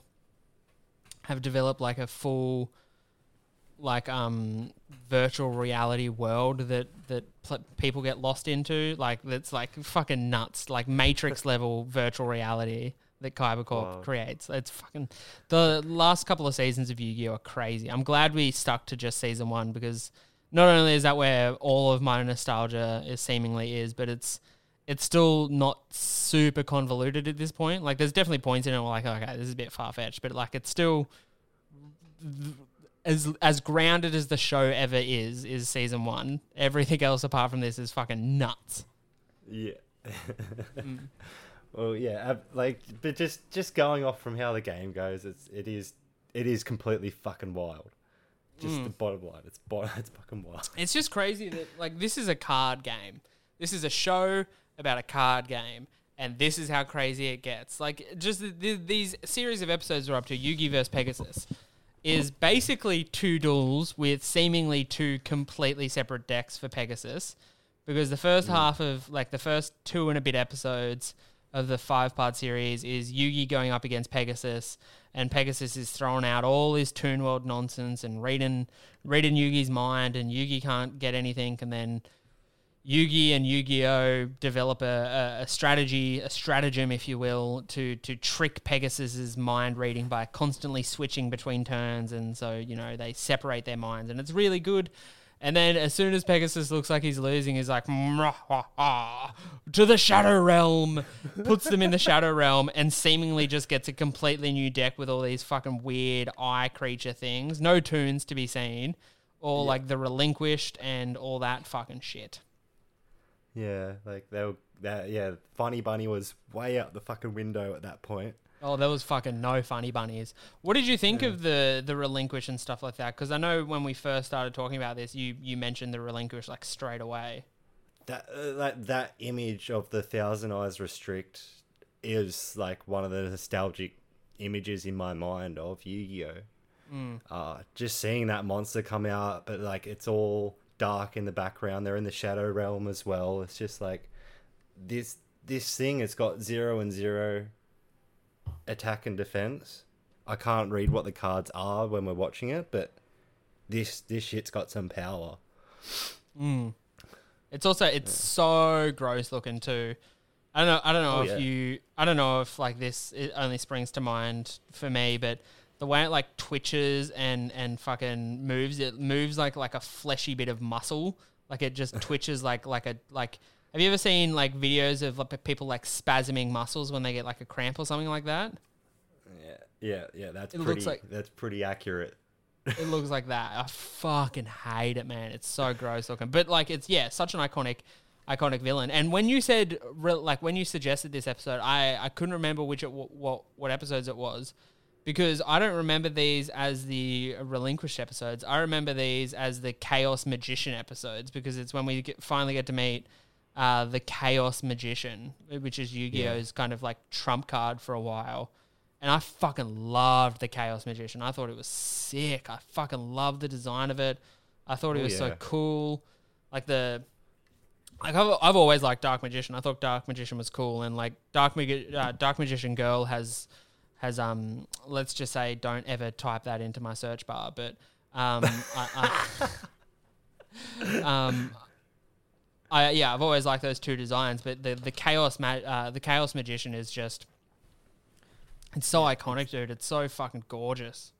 S1: have developed like a full like um virtual reality world that that pl- people get lost into like that's like fucking nuts like matrix level virtual reality that Kaiba Corp
S2: Wow.
S1: creates. It's fucking the last couple of seasons of Yu-Gi-Oh are crazy. I'm glad we stuck to just season 1 because not only is that where all of my nostalgia is seemingly is but it's it's still not super convoluted at this point. Like there's definitely points in it where like okay this is a bit far-fetched but like it's still as as grounded as the show ever is is season one. Everything else apart from this is fucking nuts.
S2: Yeah. Mm. Well, yeah, uh, like, but just just going off from how the game goes, it's it is it is completely fucking wild. Just mm. the bottom line, it's bo- it's fucking wild.
S1: It's just crazy that like this is a card game. This is a show about a card game, and this is how crazy it gets. Like just the, the, these series of episodes are up to Yugi versus Pegasus. Is basically two duels with seemingly two completely separate decks for Pegasus, because the first mm. half of like the first two and a bit episodes of the five part series is Yugi going up against Pegasus, and Pegasus is throwing out all his Toon World nonsense and reading reading Yugi's mind, and Yugi can't get anything, and then Yugi and Yu-Gi-Oh develop a, a, a strategy, a stratagem, if you will, to to trick Pegasus's mind reading by constantly switching between turns, and so you know they separate their minds, and it's really good. And then as soon as Pegasus looks like he's losing, he's like "Mwah-ha-ha," ah, to the Shadow Realm, puts them in the Shadow Realm, and seemingly just gets a completely new deck with all these fucking weird eye creature things, no Toons to be seen, or like the Relinquished and all that fucking shit.
S2: Yeah, like they were that. Yeah, Funny Bunny was way out the fucking window at that point.
S1: Oh, there was fucking no funny bunnies. What did you think of the the relinquish and stuff like that? Because I know when we first started talking about this, you you mentioned the relinquish like straight away.
S2: That uh, that that image of the Thousand Eyes Restrict is like one of the nostalgic images in my mind of Yu-Gi-Oh. Uh, just seeing that monster come out, but like it's all dark in the background. They're in the Shadow Realm as well. It's just like this this thing. It's got zero and zero attack and defense. I can't read what the cards are when we're watching it, but this this shit's got some power. Hmm.
S1: It's also it's so gross looking too. I don't know. I don't know
S2: Oh,
S1: if
S2: yeah.
S1: you. I don't know if like this it only springs to mind for me, but the way it like twitches and and fucking moves, it moves like like a fleshy bit of muscle. Like it just twitches like like a like. Have you ever seen like videos of like people like spasming muscles when they get like a cramp or something like that?
S2: Yeah, yeah, yeah. That's
S1: It
S2: pretty.
S1: like-
S2: that's pretty accurate.
S1: It looks like that. I fucking hate it, man. It's so gross looking. But like it's yeah, such an iconic iconic villain. And when you said like when you suggested this episode, I I couldn't remember which it, what what episodes it was because I don't remember these as the relinquished episodes. I remember these as the chaos magician episodes because it's when we get, finally get to meet uh, the chaos magician, which is Yu-Gi-Oh's kind of like trump card for a while. And I fucking loved the chaos magician. I thought it was sick. I fucking loved the design of it. I thought it
S2: Oh,
S1: was so cool. Like the like I've, I've always liked Dark Magician. I thought Dark Magician was cool, and like Dark Mag- uh, Dark Magician Girl has has um let's just say don't ever type that into my search bar, but um I, I um I yeah I've always liked those two designs, but the the chaos ma- uh, the chaos magician is just it's so iconic, dude. It's so fucking gorgeous.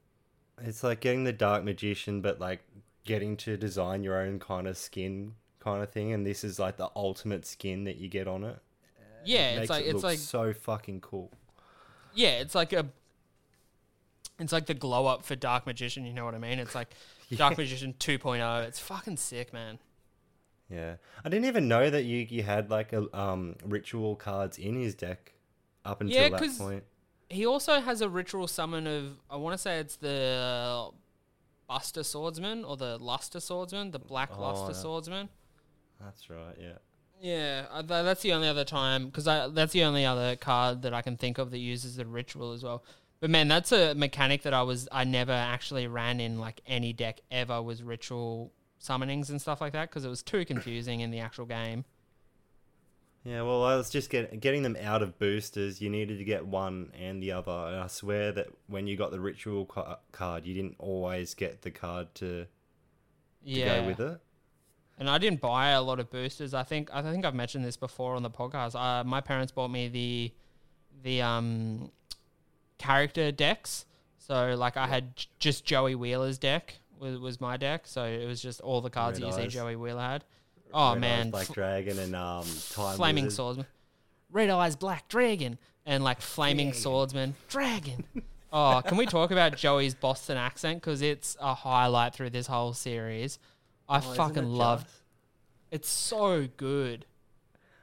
S2: It's like getting the dark magician, but like getting to design your own kind of skin kind of thing. And this is like the ultimate skin that you get on it.
S1: Yeah,
S2: Makes
S1: it's like
S2: it
S1: it's like
S2: so fucking cool.
S1: Yeah, it's like a it's like the glow up for Dark Magician, you know what I mean? It's like Dark Magician 2.0. It's fucking sick, man.
S2: Yeah, I didn't even know that Yugi had like a um ritual cards in his deck up until
S1: Yeah,
S2: that point.
S1: He also has a ritual summon of I want to say it's the Buster Swordsman or the Luster Swordsman, the Black
S2: Oh,
S1: Luster
S2: yeah.
S1: Swordsman.
S2: That's right. Yeah.
S1: Yeah, uh, tha- that's the only other time because that's the only other card that I can think of that uses the ritual as well. But man, that's a mechanic that I was I never actually ran in like any deck ever was ritual summonings and stuff like that because it was too confusing in the actual game.
S2: Yeah, well, I was just get, getting them out of boosters. You needed to get one and the other. And I swear that when you got the ritual ca- card, you didn't always get the card to, to
S1: Yeah,
S2: go with it.
S1: And I didn't buy a lot of boosters. I think I think I've mentioned this before on the podcast. Uh, my parents bought me the the um character decks. So like I had j- just Joey Wheeler's deck was, was my deck. So it was just all the cards
S2: Red
S1: that you see Joey Wheeler had. Oh
S2: Red Eyes
S1: man,
S2: Black
S1: f-
S2: Dragon and um, Time
S1: flaming
S2: Wizard.
S1: swordsman, red eyes black dragon, and like flaming swordsman dragon. Oh, can we talk about Joey's Boston accent because it's a highlight through this whole series. I
S2: Oh,
S1: fucking
S2: it
S1: love
S2: just?
S1: it's so good.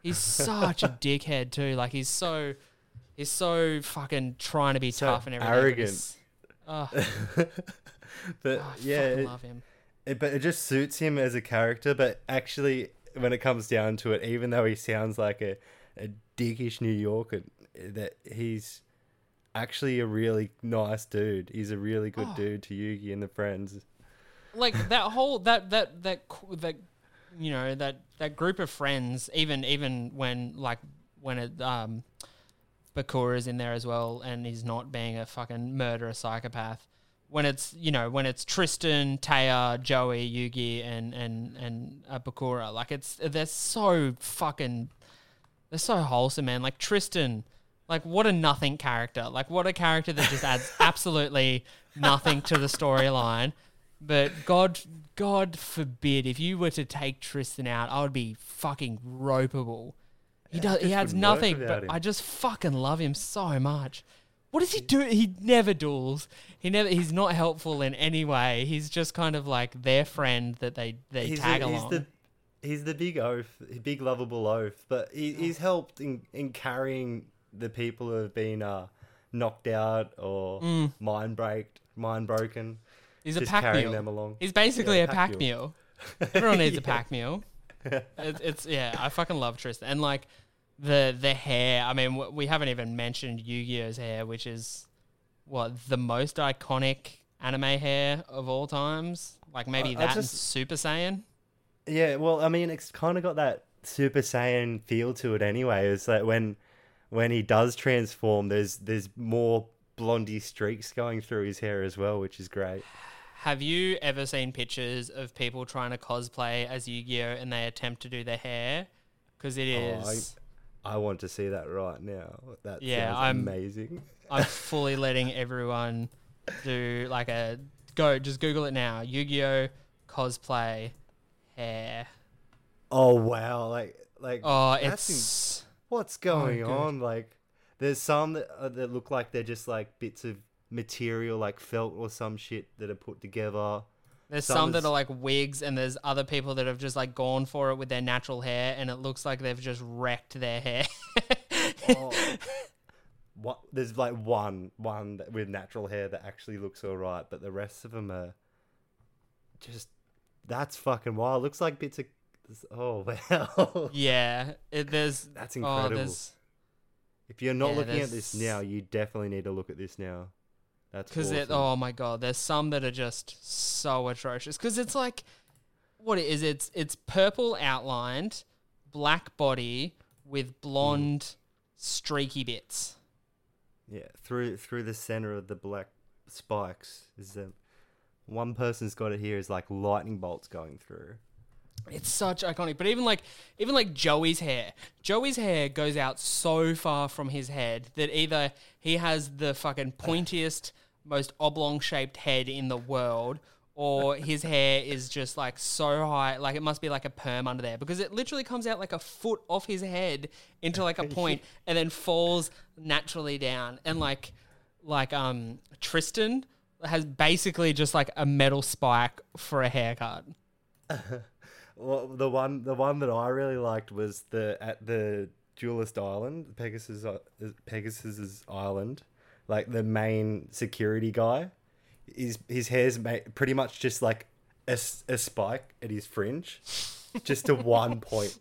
S1: He's such a dickhead too. Like he's so he's so fucking trying to be
S2: So
S1: tough and everything.
S2: arrogant.
S1: Oh,
S2: but
S1: I
S2: yeah, it,
S1: love him.
S2: it- but it just suits him as a character. But actually, when it comes down to it, even though he sounds like a, a dickish New Yorker, that he's actually a really nice dude. He's a really good
S1: Oh.
S2: dude to Yugi and the friends.
S1: Like that whole that that that that you know that that group of friends. Even even when like when it um Bakura is in there as well, and he's not being a fucking murderous psychopath. When it's you know when it's Tristan, Taya, Joey, Yugi, and and and uh, Bakura, like it's they're so fucking they're so wholesome, man. Like Tristan, like what a nothing character. Like what a character that just adds absolutely nothing to the storyline. But God, God forbid if you were to take Tristan out, I would be fucking ropeable. He does. He adds nothing, but
S2: him.
S1: I just fucking love him so much. What does he do? He never duels. He never. He's not helpful in any way. He's just kind of like their friend that they they
S2: he's,
S1: tag along.
S2: he's the he's the big oaf, big lovable oaf. But he, he's helped in, in carrying the people who have been uh, knocked out or mind breaked, mind broken.
S1: He's a
S2: just
S1: pack
S2: carrying
S1: mule.
S2: them along.
S1: He's basically
S2: Yeah,
S1: a
S2: pack
S1: pack
S2: mule.
S1: Everyone needs a pack. It, it's yeah, I fucking love Tristan and like the the hair. I mean, w- we haven't even mentioned Yu-Gi-Oh's hair, which is what the most iconic anime hair of all times. Like maybe
S2: I- I
S1: that and
S2: just-
S1: Super Saiyan.
S2: Yeah, well, I mean, it's kind of got that Super Saiyan feel to it anyway. It's like when when he does transform, there's there's more blondie streaks going through his hair as well, which is great.
S1: Have you ever seen pictures of people trying to cosplay as Yu-Gi-Oh and they attempt to do their hair? Because it is.
S2: Oh,
S1: is.
S2: I want to see that right now. That
S1: Yeah,
S2: sounds
S1: I'm-
S2: amazing.
S1: I'm fully letting everyone do like a go. Just Google it now. Yu-Gi-Oh cosplay hair.
S2: Oh wow! Like like
S1: Oh,
S2: that's in-
S1: it's
S2: what's going
S1: good.
S2: on? Like there's some that uh, that look like they're just like bits of material, like felt or some shit that are put together.
S1: There's
S2: Some
S1: some that
S2: is-
S1: are like wigs, and there's other people that have just like gone for it with their natural hair, and it looks like they've just wrecked their hair.
S2: Oh. what? There's like one one that- with natural hair that actually looks all right, but the rest of them are just that's fucking wild. Looks like bits of oh wow.
S1: yeah, it, there's
S2: That's
S1: oh,
S2: incredible.
S1: there's
S2: if you're not
S1: yeah,
S2: looking at this now, you definitely need to look at this now. That's
S1: because
S2: awesome.
S1: it. Oh my god, there's some that are just so atrocious. Because it's like, what it is it's it's purple outlined, black body with blonde streaky bits.
S2: Yeah, through through the center of the black spikes is um, one person's got it here is like lightning bolts going through.
S1: It's such iconic. But even like even like Joey's hair. Joey's hair goes out so far from his head that either he has the fucking pointiest, most oblong shaped head in the world, or his hair is just like so high, like it must be like a perm under there because it literally comes out like a foot off his head into like a point and then falls naturally down. And like like um Tristan has basically just like a metal spike for a haircut.
S2: Well, the one the one that I really liked was the at the Duelist Island, Pegasus uh, Pegasus's island, like the main security guy. His his hair's ma- pretty much just like a, a spike at his fringe, just to one point.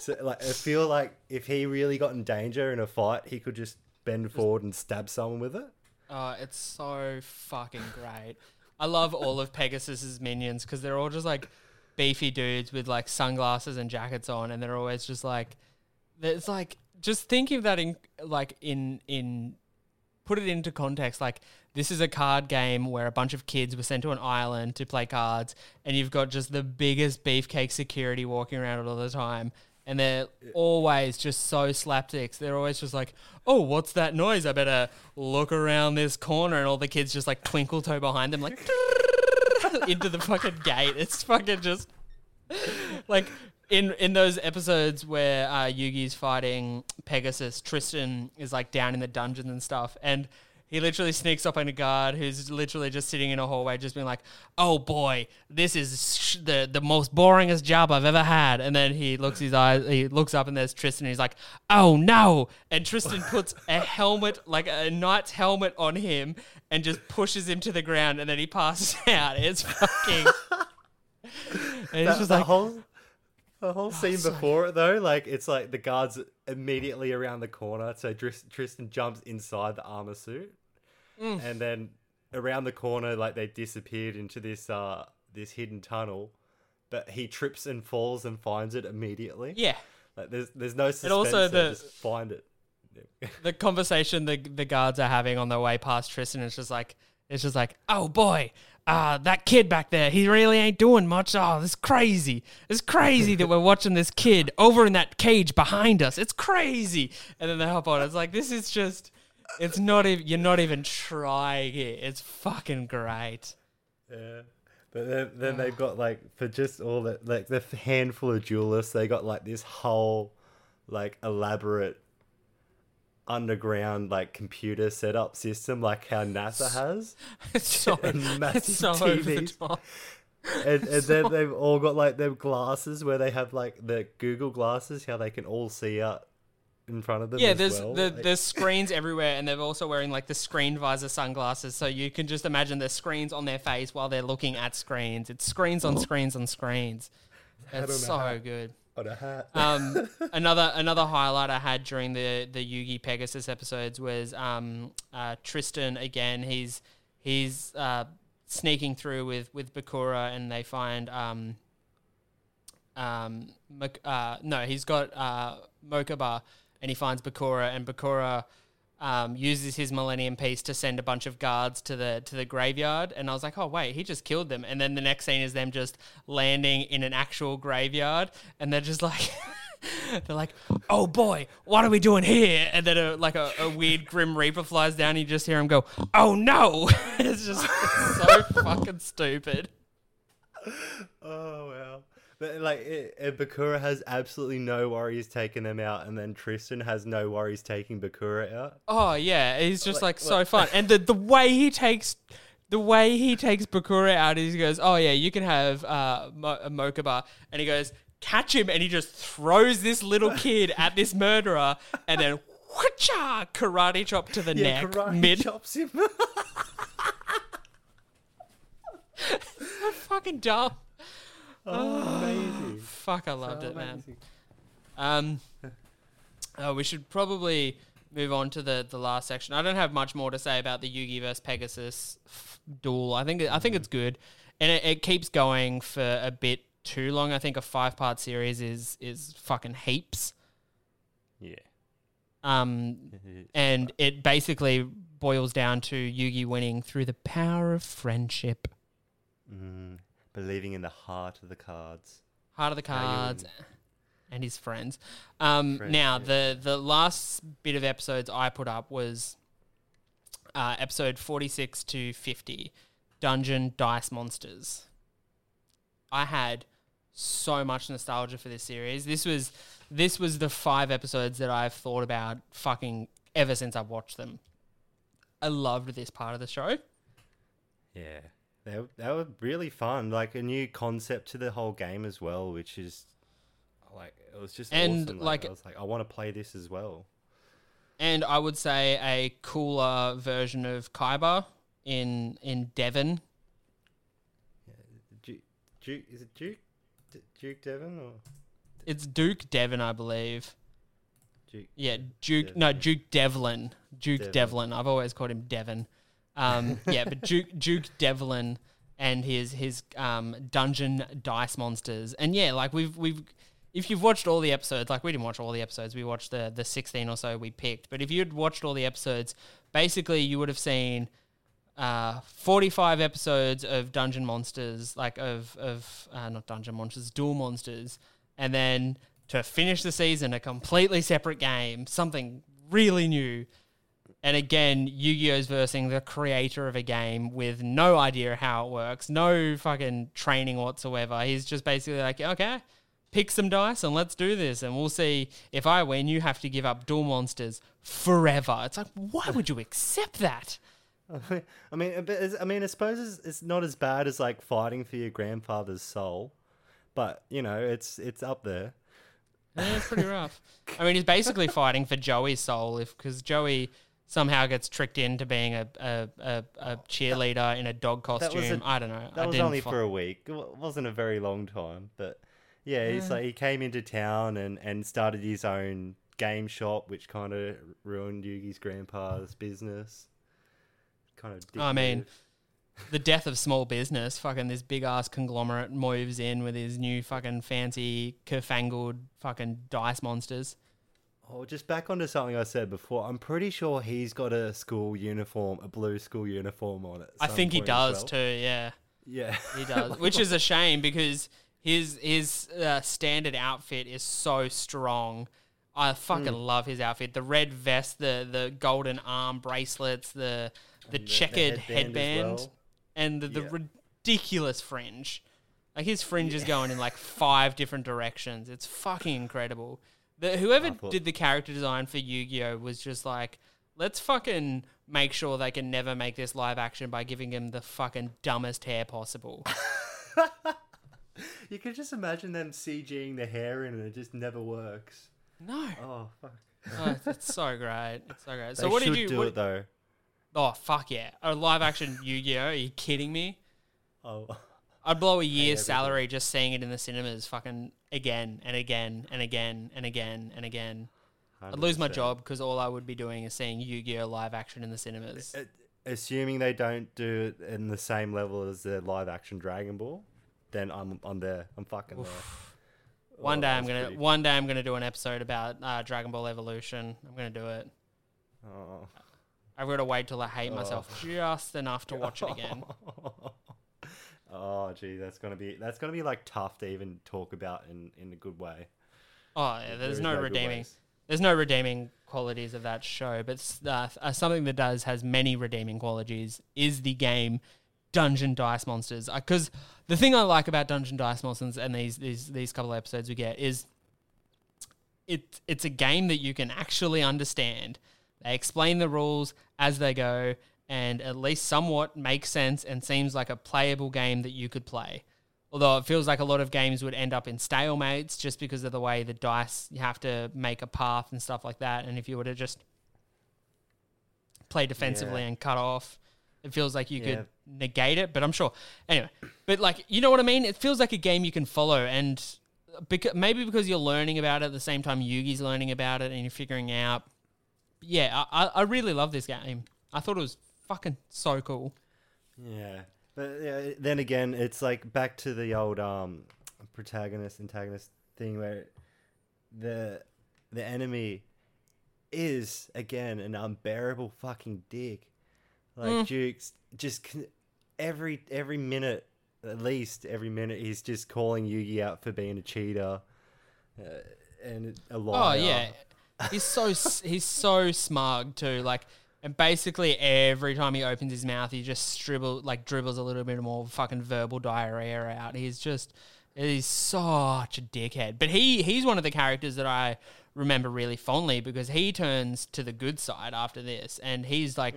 S2: So like I feel like if he really got in danger in a fight, he could just bend forward and stab someone with it.
S1: Oh, it's so fucking great. I love all of Pegasus's minions because they're all just like beefy dudes with like sunglasses and jackets on, and they're always just like, it's like just thinking of that in like in in put it into context. Like this is a card game where a bunch of kids were sent to an island to play cards, and you've got just the biggest beefcake security walking around all the time. And they're always just so slapsticks. They're always just like, "Oh, what's that noise? I better look around this corner." And all the kids just like twinkle toe behind them, like into the fucking gate. It's fucking just like in in those episodes where uh, Yugi's fighting Pegasus, Tristan is like down in the dungeons and stuff, and he literally sneaks up on a guard who's literally just sitting in a hallway, just being like, "Oh boy, this is sh- the the most boringest job I've ever had." And then he looks his eyes, he looks up, and there's Tristan. And he's like, "Oh no!" And Tristan puts a helmet, like a knight's helmet, on him, and just pushes him to the ground, and then he passes out. It's fucking. and it's
S2: That,
S1: just
S2: the
S1: like,
S2: whole the whole scene
S1: so
S2: before it though, like it's like the guards immediately around the corner, so Tristan jumps inside the armor suit,
S1: Mm.
S2: and then around the corner, like they disappeared into this uh this hidden tunnel, but he trips and falls and finds it immediately.
S1: yeah.
S2: Like there's there's no suspense.
S1: And
S2: also
S1: the-
S2: just find it.
S1: the conversation the the guards are having on their way past Tristan is just like it's just like, oh boy, uh, that kid back there, he really ain't doing much. Oh, this is crazy. It's crazy that we're watching this kid over in that cage behind us. It's crazy. And then they hop on. It's like this is just it's not even you're not even trying it. It's fucking great.
S2: Yeah. But then, then they've got like for just all that like the handful of duelists, they got like this whole like elaborate underground like computer setup system like how NASA has.
S1: It's so
S2: And massive
S1: so over the
S2: TVs.
S1: top.
S2: And, and then they've all got like their glasses where they have like the Google glasses, how they can all see out in front of them.
S1: Yeah, there's
S2: well.
S1: the,
S2: Like-
S1: there's screens everywhere, and they're also wearing like the screen visor sunglasses, so you can just imagine there's screens on their face while they're looking at screens. It's screens on oh. screens on screens. It's so good.
S2: On a hat.
S1: Um, another another highlight I had during the the Yugi Pegasus episodes was um, uh, Tristan again. He's he's uh, sneaking through with with Bakura, and they find um, um, uh, no, he's got uh, Mokuba, and he finds Bakura, and Bakura. Um, uses his Millennium Piece to send a bunch of guards to the to the graveyard, and I was like, "Oh wait, he just killed them." And then the next scene is them just landing in an actual graveyard, and they're just like, they're like, "Oh boy, what are we doing here?" And then a, like a, a weird Grim Reaper flies down, and you just hear him go, "Oh no!" it's just it's so fucking stupid.
S2: Oh wow! But like, it, it, Bakura has absolutely no worries taking them out, and then Tristan has no worries taking Bakura out.
S1: Oh yeah, he's just like,
S2: Like-
S1: so
S2: like-
S1: fun, and the the way he takes the way he takes Bakura out is he goes, "Oh yeah, you can have uh, Mo- a Mokuba," and he goes, "Catch him!" and he just throws this little kid at this murderer, and then whoocha, karate chop to the
S2: Yeah,
S1: neck
S2: karate
S1: mid.
S2: chops him.
S1: Fucking dumb.
S2: Oh, amazing.
S1: Fuck, I loved
S2: So
S1: it, man. Um, uh, we should probably move on to the, the last section. I don't have much more to say about the Yugi versus Pegasus f- duel. I think I think it's good, and it, it keeps going for a bit too long. I think a five part series is is fucking heaps.
S2: Yeah.
S1: Um, and it basically boils down to Yugi winning through the power of friendship,
S2: Mm, believing in the heart of the cards.
S1: heart of the cards. and his friends. Um,
S2: Friends,
S1: now
S2: yeah.
S1: the the last bit of episodes I put up was uh, episode forty six to fifty, Dungeon Dice Monsters. I had so much nostalgia for this series. This was this was the five episodes that I've thought about fucking ever since I've watched them. I loved this part of the show.
S2: Yeah. They, were- they were really fun. Like a new concept to the whole game as well, which is like it was just
S1: And,
S2: awesome.
S1: like-
S2: I was like, I want to play this as well.
S1: And I would say a cooler version of Kaiba in in Devon.
S2: Duke, Duke is it Duke? D- Duke Devon or
S1: It's Duke Devon, I believe.
S2: Duke?
S1: Yeah, Duke. No, Duke Devlin. Duke
S2: Devlin.
S1: Devlin. I've always called him Devon. Um, yeah, but Duke Duke Devlin and his his um, dungeon dice monsters. And yeah, like we've we've if you've watched all the episodes, like we didn't watch all the episodes, we watched the the sixteen or so we picked. But if you'd watched all the episodes, basically you would have seen uh, 45 episodes of Dungeon Monsters, like of of uh, not Dungeon Monsters, Duel Monsters, and then to finish the season, a completely separate game, something really new. And again, Yu-Gi-Oh's versing the creator of a game with no idea how it works, no fucking training whatsoever. He's just basically like, okay, pick some dice and let's do this, and we'll see if I win. You have to give up Duel Monsters forever. It's like, why would you accept that?
S2: I mean, a bit- it's- I mean, I suppose it's, it's not as bad as like fighting for your grandfather's soul, but you know, it's it's up there.
S1: Yeah, it's pretty rough. I mean, he's basically fighting for Joey's soul, if because Joey somehow gets tricked into being a a, a, a cheerleader in a dog costume. I don't know.
S2: That
S1: I
S2: was only
S1: fo-
S2: for a week. It wasn't a very long time, but yeah, he's like he came into town and and started his own game shop, which kind of ruined Yugi's grandpa's business. Kind of.
S1: I mean, the death of small business. Fucking this big ass conglomerate moves in with his new fucking fancy kerfangled fucking dice monsters.
S2: Oh, just back onto something I said before. I'm pretty sure he's got a school uniform, a blue school uniform on it.
S1: I think he does
S2: well.
S1: too. Yeah.
S2: Yeah,
S1: He does, which is a shame because his his uh, standard outfit is so strong. I fucking
S2: Hmm.
S1: love his outfit. The red vest, the the golden arm bracelets, the the checkered
S2: headband
S1: headband,
S2: well.
S1: and the, the
S2: Yeah.
S1: ridiculous fringe. Like his fringe is going in like five different directions. It's fucking incredible. The whoever
S2: thought-
S1: did the character design for Yu-Gi-Oh was just like, let's fucking make sure they can never make this live action by giving him the fucking dumbest hair possible.
S2: You can just imagine them CGing the hair in, and it just never works.
S1: No,
S2: Oh fuck!
S1: oh, it's, so great. It's so great. So
S2: they
S1: what
S2: should
S1: did you?
S2: do
S1: what-
S2: it though?
S1: oh fuck yeah! A live action Yu-Gi-Oh? Are you kidding me?
S2: Oh,
S1: I'd blow a year's salary just seeing it in the cinemas, fucking again and again and again and again and again. I'd lose my
S2: 100%.
S1: job because all I would be doing is seeing Yu-Gi-Oh live action in the cinemas.
S2: Assuming they don't do it in the same level as the live action Dragon Ball, then I'm I'm there. I'm fucking there.
S1: One
S2: Oh,
S1: day I'm
S2: that's
S1: gonna
S2: pretty-
S1: one day I'm gonna do an episode about uh, Dragon Ball Evolution. I'm gonna do it.
S2: Oh.
S1: I've got to wait till I hate myself just enough to watch it again.
S2: oh, gee, that's gonna be that's gonna be like tough to even talk about in in a good way.
S1: Oh, yeah, there's
S2: is
S1: no
S2: good
S1: redeeming. There's no redeeming qualities of that show, but uh, uh, something that does has many redeeming qualities is the game Dungeon Dice Monsters. Because the thing I like about Dungeon Dice Monsters and these these these couple of episodes we get is it it's a game that you can actually understand. They explain the rules as they go, and at least somewhat makes sense and seems like a playable game that you could play. Although it feels like a lot of games would end up in stalemates just because of the way the dice you have to make a path and stuff like that. And if you were to just play defensively
S2: Yeah.
S1: and cut off, it feels like you
S2: Yeah.
S1: could negate it. But I'm sure anyway. But like you know what I mean? It feels like a game you can follow and. Because, maybe because you're learning about it at the same time Yugi's learning about it and you're figuring out. Yeah, I, I I really love this game. I thought it was fucking so cool.
S2: Yeah, but yeah, then again, it's like back to the old um protagonist antagonist thing where the the enemy is again an unbearable fucking dick. Like
S1: Mm.
S2: Duke's just every every minute at least every minute he's just calling Yugi out for being a cheater uh, and a
S1: lot
S2: Oh
S1: yeah, he's so he's so smug too. Like, and basically every time he opens his mouth, he just dribble like dribbles a little bit more fucking verbal diarrhea out. He's just he's such a dickhead. But he he's one of the characters that I remember really fondly because he turns to the good side after this, and he's like.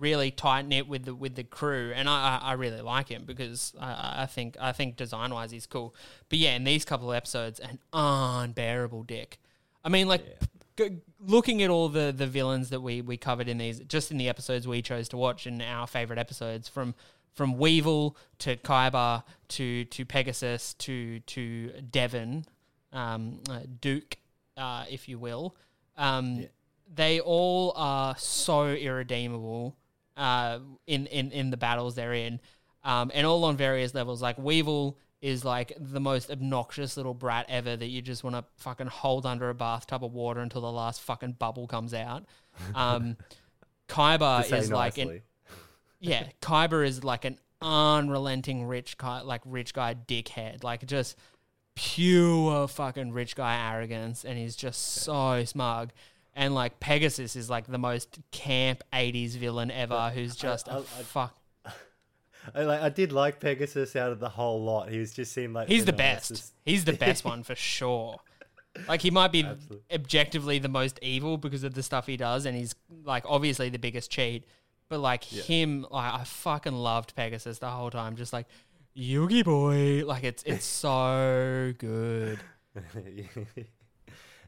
S1: Really tight knit with the with the crew, and I, I, I really like him because I, I think I think design wise he's cool. But yeah, in these couple of episodes, an unbearable dick. I mean, like g- looking at all the the villains that we we covered in these, just in the episodes we chose to watch in our favorite episodes, from from Weevil to Kaiba to to Pegasus to to Devlin, um, uh, Duke, uh, if you will. Um, They all are so irredeemable uh, in, in in the battles they're in, um, and all on various levels. Like Weevil is like the most obnoxious little brat ever that you just want to fucking hold under a bathtub of water until the last fucking bubble comes out. Um,
S2: say
S1: is like an yeah, Kaiba is like an unrelenting rich guy, like rich guy dickhead, like just pure fucking rich guy arrogance, and he's just so smug. And like Pegasus is like the most camp '80s villain ever, who's just a
S2: I- I-
S1: fuck.
S2: I, like, I did like Pegasus out of the whole lot. He was just seemed like
S1: He's the best. He's the best one for sure. Like he might be
S2: Absolutely.
S1: objectively the most evil because of the stuff he does, and he's like obviously the biggest cheat. But like him, like I fucking loved Pegasus the whole time. Just like Yugi boy, like it's it's so good.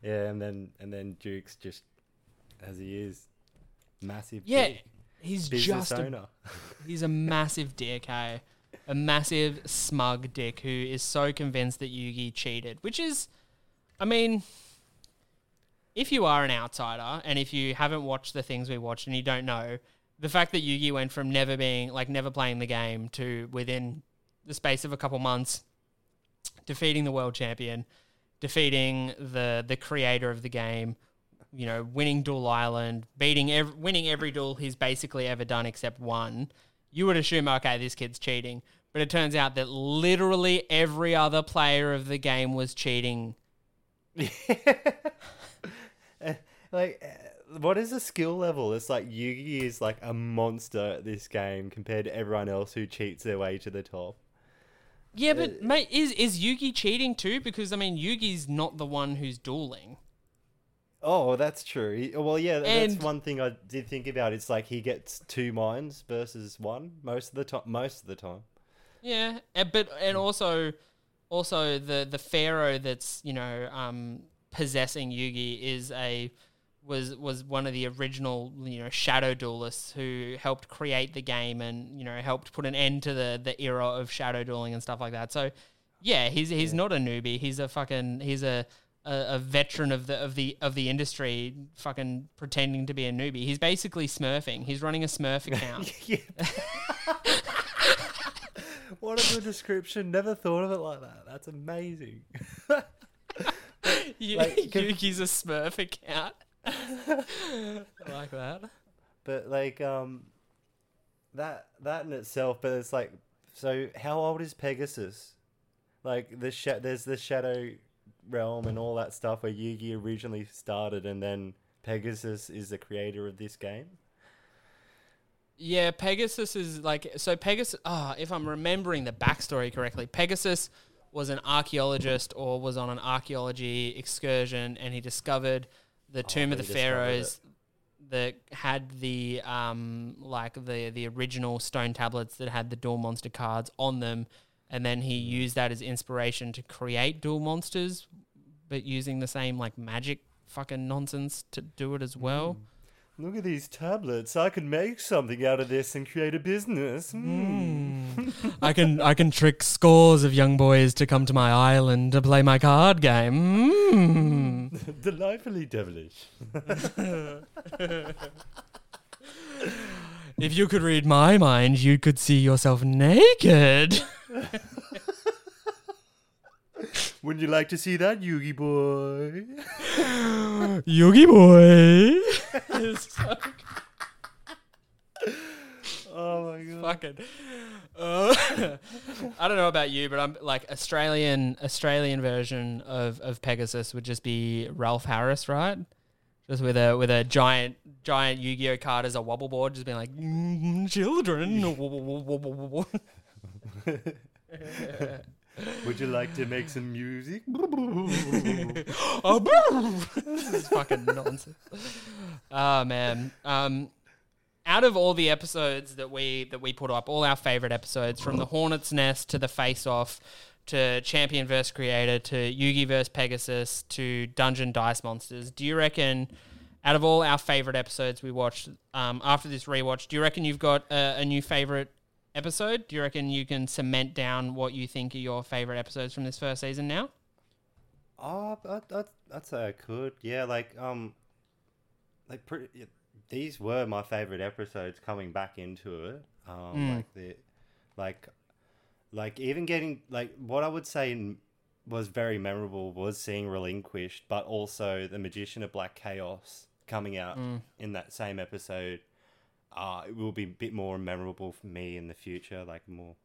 S2: yeah, and then and then Duke's just as he is, massive.
S1: Yeah. He's
S2: business
S1: just a, he's a massive dick, hey, a massive smug dick who is so convinced that Yugi cheated, which is, I mean. If you are an outsider and if you haven't watched the things we watched and you don't know, the fact that Yugi went from never being like never playing the game to within the space of a couple months defeating the world champion, defeating the the creator of the game, you know, winning Duel Island, beating ev- winning every duel he's basically ever done except one, you would assume okay, this kid's cheating. But it turns out that literally every other player of the game was cheating.
S2: like, uh, what is the skill level? It's like Yugi is like a monster at this game compared to everyone else who cheats their way to the top.
S1: Yeah, but mate, is is Yugi cheating too? Because I mean, Yugi's not the one who's dueling.
S2: Oh, that's true. He- Well, yeah, that's
S1: And-
S2: one thing I did think about. It's like he gets two minds versus one most of the time. Most of the time.
S1: Yeah, and, but and also, also the the pharaoh that's you know um, possessing Yugi is a was was one of the original you know shadow duelists who helped create the game and you know helped put an end to the the era of shadow dueling and stuff like that. So yeah, he's he's not a newbie. He's a fucking he's a a, a veteran of the of the of the industry, fucking pretending to be a newbie. He's basically smurfing. He's running a Smurf account.
S2: What a good description. Never thought of it like that. That's amazing.
S1: Yu-
S2: Like, can-
S1: Yugi's a Smurf account. I like that.
S2: But like um that that in itself, but it's like so how old is Pegasus? Like the sh- there's the Shadow Realm and all that stuff where Yugi originally started and then Pegasus is the creator of this game.
S1: Yeah, Pegasus is like so. Pegasus. Ah, if I'm remembering the backstory correctly, Pegasus was an archaeologist or was on an archaeology excursion, and he discovered the Tomb of the Pharaohs, that had the um like the the original stone tablets that had the duel monster cards on them, and then he used that as inspiration to create Duel Monsters, but using the same like magic fucking nonsense to do it as well.
S2: Look at these tablets. I could make something out of this and create a business. Mm.
S1: I can I can trick scores of young boys to come to my island to play my card game. Mm.
S2: Delightfully devilish.
S1: If you could read my mind, you could see yourself naked.
S2: Wouldn't you like to see that, Yugi boy?
S1: Yugi boy.
S2: Oh my god.
S1: Fucking. Uh, I don't know about you, but I'm like Australian Australian version of, of Pegasus would just be Rolf Harris, right? Just with a with a giant giant Yu Gi Oh card as a wobble board, just being like mm, children.
S2: Would you like to make some music?
S1: Oh, this is fucking nonsense. Oh man. Um, out of all the episodes that we that we put up, all our favorite episodes, from the Hornet's Nest to the Face Off to Champion vs Creator to Yugi vs Pegasus to Dungeon Dice Monsters, do you reckon? Out of all our favorite episodes we watched um, after this rewatch, do you reckon you've got a, a new favorite episode? Do you reckon you can cement down what you think are your favorite episodes from this first season now?
S2: Oh, I'd, I'd, I'd say I could. Yeah, like um, like pretty. These were my favorite episodes coming back into it. Um,
S1: Mm.
S2: like the, like, like even getting like what I would say n- was very memorable was seeing Relinquished, but also the Magician of Black Chaos coming out
S1: Mm.
S2: in that same episode. Uh, it will be a bit more memorable for me in the future, like more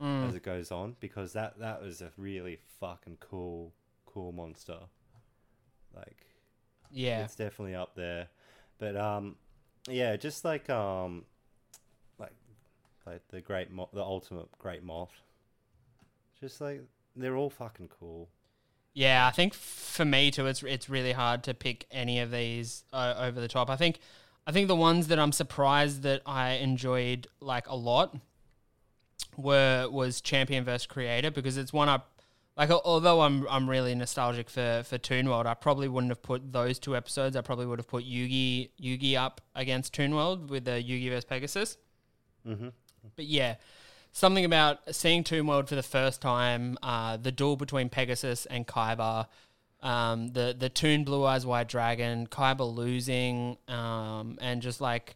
S1: Mm.
S2: as it goes on because that that was a really fucking cool cool monster like
S1: Yeah.
S2: it's definitely up there but um yeah just like um like like the great mo- the ultimate great moth just like they're all fucking cool
S1: Yeah, I think for me too, it's it's really hard to pick any of these uh, over the top. I think I think the ones that I'm surprised that I enjoyed like a lot were was Champion vs Creator because it's one I like. Although I'm I'm really nostalgic for for Toon World, I probably wouldn't have put those two episodes. I probably would have put Yugi Yugi up against Toon World with the Yugi vs Pegasus.
S2: mm-hmm.
S1: But yeah, something about seeing Toon World for the first time, uh, the duel between Pegasus and Kaiba, um, the the Toon Blue Eyes White Dragon, Kaiba losing, um, and just like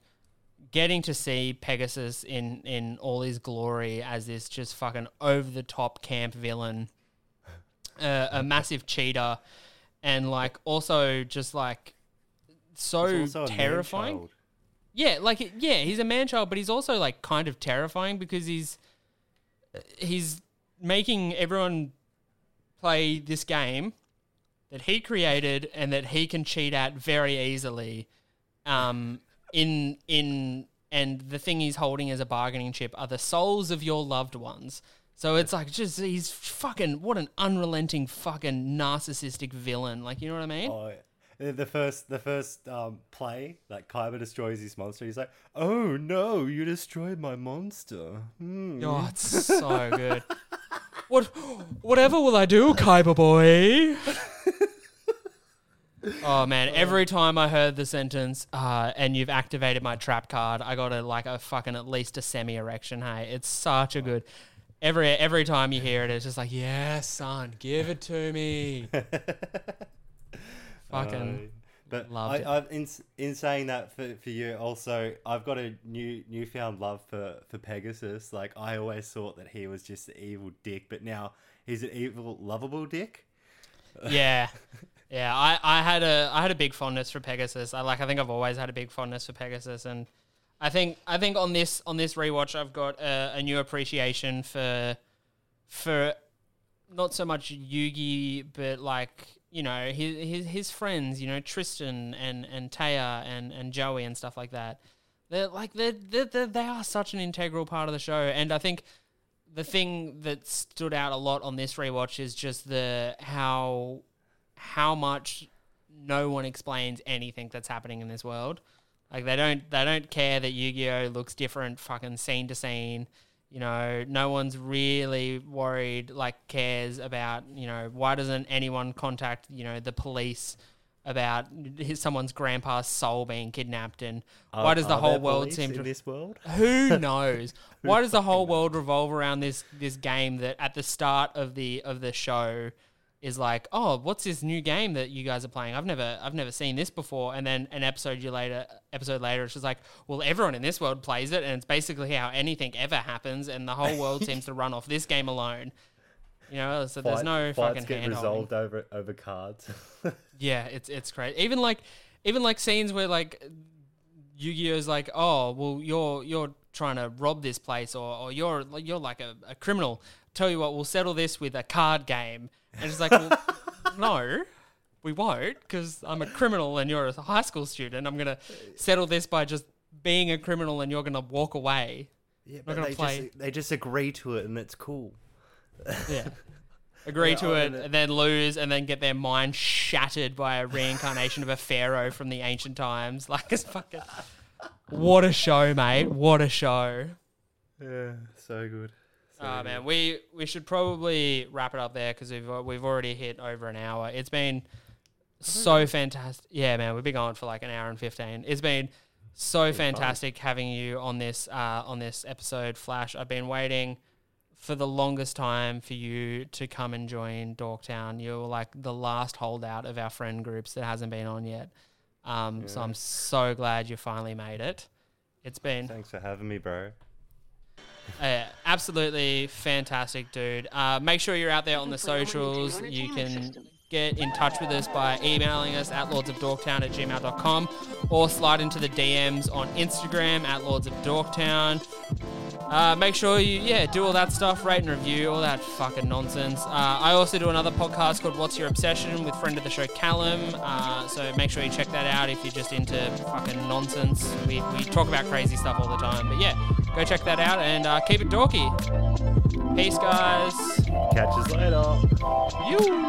S1: getting to see Pegasus in in all his glory as this just fucking over the top camp villain, uh, a massive cheater, and like also just like so
S2: It's also a
S1: terrifying. Yeah, like yeah, he's a man child, but he's also like kind of terrifying because he's he's making everyone play this game that he created and that he can cheat at very easily. Um, in in and the thing he's holding as a bargaining chip are the souls of your loved ones. So it's like just he's fucking what an unrelenting fucking narcissistic villain. Like you know what I mean?
S2: Oh. The- first the first um play like Kaiba destroys his monster he's like oh no you destroyed my monster Hmm.
S1: Oh, it's so good. What, whatever will I do, Kaiba boy? oh man! Every time I heard the sentence, uh, "and you've activated my trap card," I got a like a fucking at least a semi erection. Hey, it's such a good. Every every time you hear it, it's just like, yeah, son, give it to me. fucking.
S2: Uh, but
S1: loved
S2: I,
S1: it.
S2: I've in in saying that for, for you also I've got a new newfound love for for Pegasus. Like I always thought that he was just the evil dick, but now he's an evil lovable dick.
S1: yeah yeah I, I had a i had a big fondness for pegasus. I like i think i've always had a big fondness for pegasus and i think i think on this on this rewatch i've got a, a new appreciation for for not so much yugi but like you know his his, his friends you know tristan and and téa and and joey and stuff like that. They're like they're, they're, they are such an integral part of the show and i think the thing that stood out a lot on this rewatch is just the how how much no one explains anything that's happening in this world. Like they don't they don't care that Yu-Gi-Oh looks different fucking scene to scene. You know, no one's really worried like cares about, you know, why doesn't anyone contact, you know, the police about his, someone's grandpa's soul being kidnapped and why does the whole world seem to
S2: this world?
S1: who knows? Why does the whole world revolve around this this game that at the start of the of the show is like, oh, what's this new game that you guys are playing? I've never I've never seen this before. And then an episode you later episode later, it's just like, well, everyone in this world plays it, and it's basically how anything ever happens, and the whole world seems to run off this game alone. You know, so there's
S2: Fight-
S1: no
S2: fights
S1: fucking
S2: get
S1: hand
S2: resolved over over cards.
S1: yeah, it's it's great. Even like even like scenes where like Yu-Gi-Oh's like, oh, well, you're you're trying to rob this place, or, or you're you're like a, a criminal. Tell you what, we'll settle this with a card game. And it's like, well, no, we won't, because I'm a criminal and you're a high school student. I'm gonna settle this by just being a criminal, and you're gonna walk away.
S2: yeah,
S1: but
S2: they just they just agree to it, and it's cool.
S1: Yeah. Agree
S2: Yeah,
S1: to
S2: I mean, it-
S1: and then lose, and then get their mind shattered by a reincarnation of a pharaoh from the ancient times. Like it's fucking. What a show, mate! What a show!
S2: Yeah, so good. So
S1: Oh
S2: good.
S1: man, we we should probably wrap it up there because we've uh, we've already hit over an hour. It's been so fantastic. Yeah, man, we've been going for like an hour and fifteen. It's been so fantastic having you on this uh, on this episode, Flash. I've been waiting for the longest time for you to come and join Dorktown. You're like the last holdout of our friend groups that hasn't been on yet. Um, So I'm so glad you finally made it. It's been
S2: Thanks for having me, bro.
S1: uh, absolutely fantastic, dude. Uh, make sure you're out there on the socials. You can get in touch with us by emailing us at lordsofdorktown at gmail.com or slide into the DMs on Instagram at Lords of Dorktown. Uh, make sure you, yeah, do all that stuff, rate and review, all that fucking nonsense. Uh, I also do another podcast called What's Your Obsession with friend of the show Callum. Uh, so make sure you check that out if you're just into fucking nonsense. We, we talk about crazy stuff all the time. But yeah, go check that out and uh, keep it dorky. Peace, guys.
S2: Catch us later.
S1: You.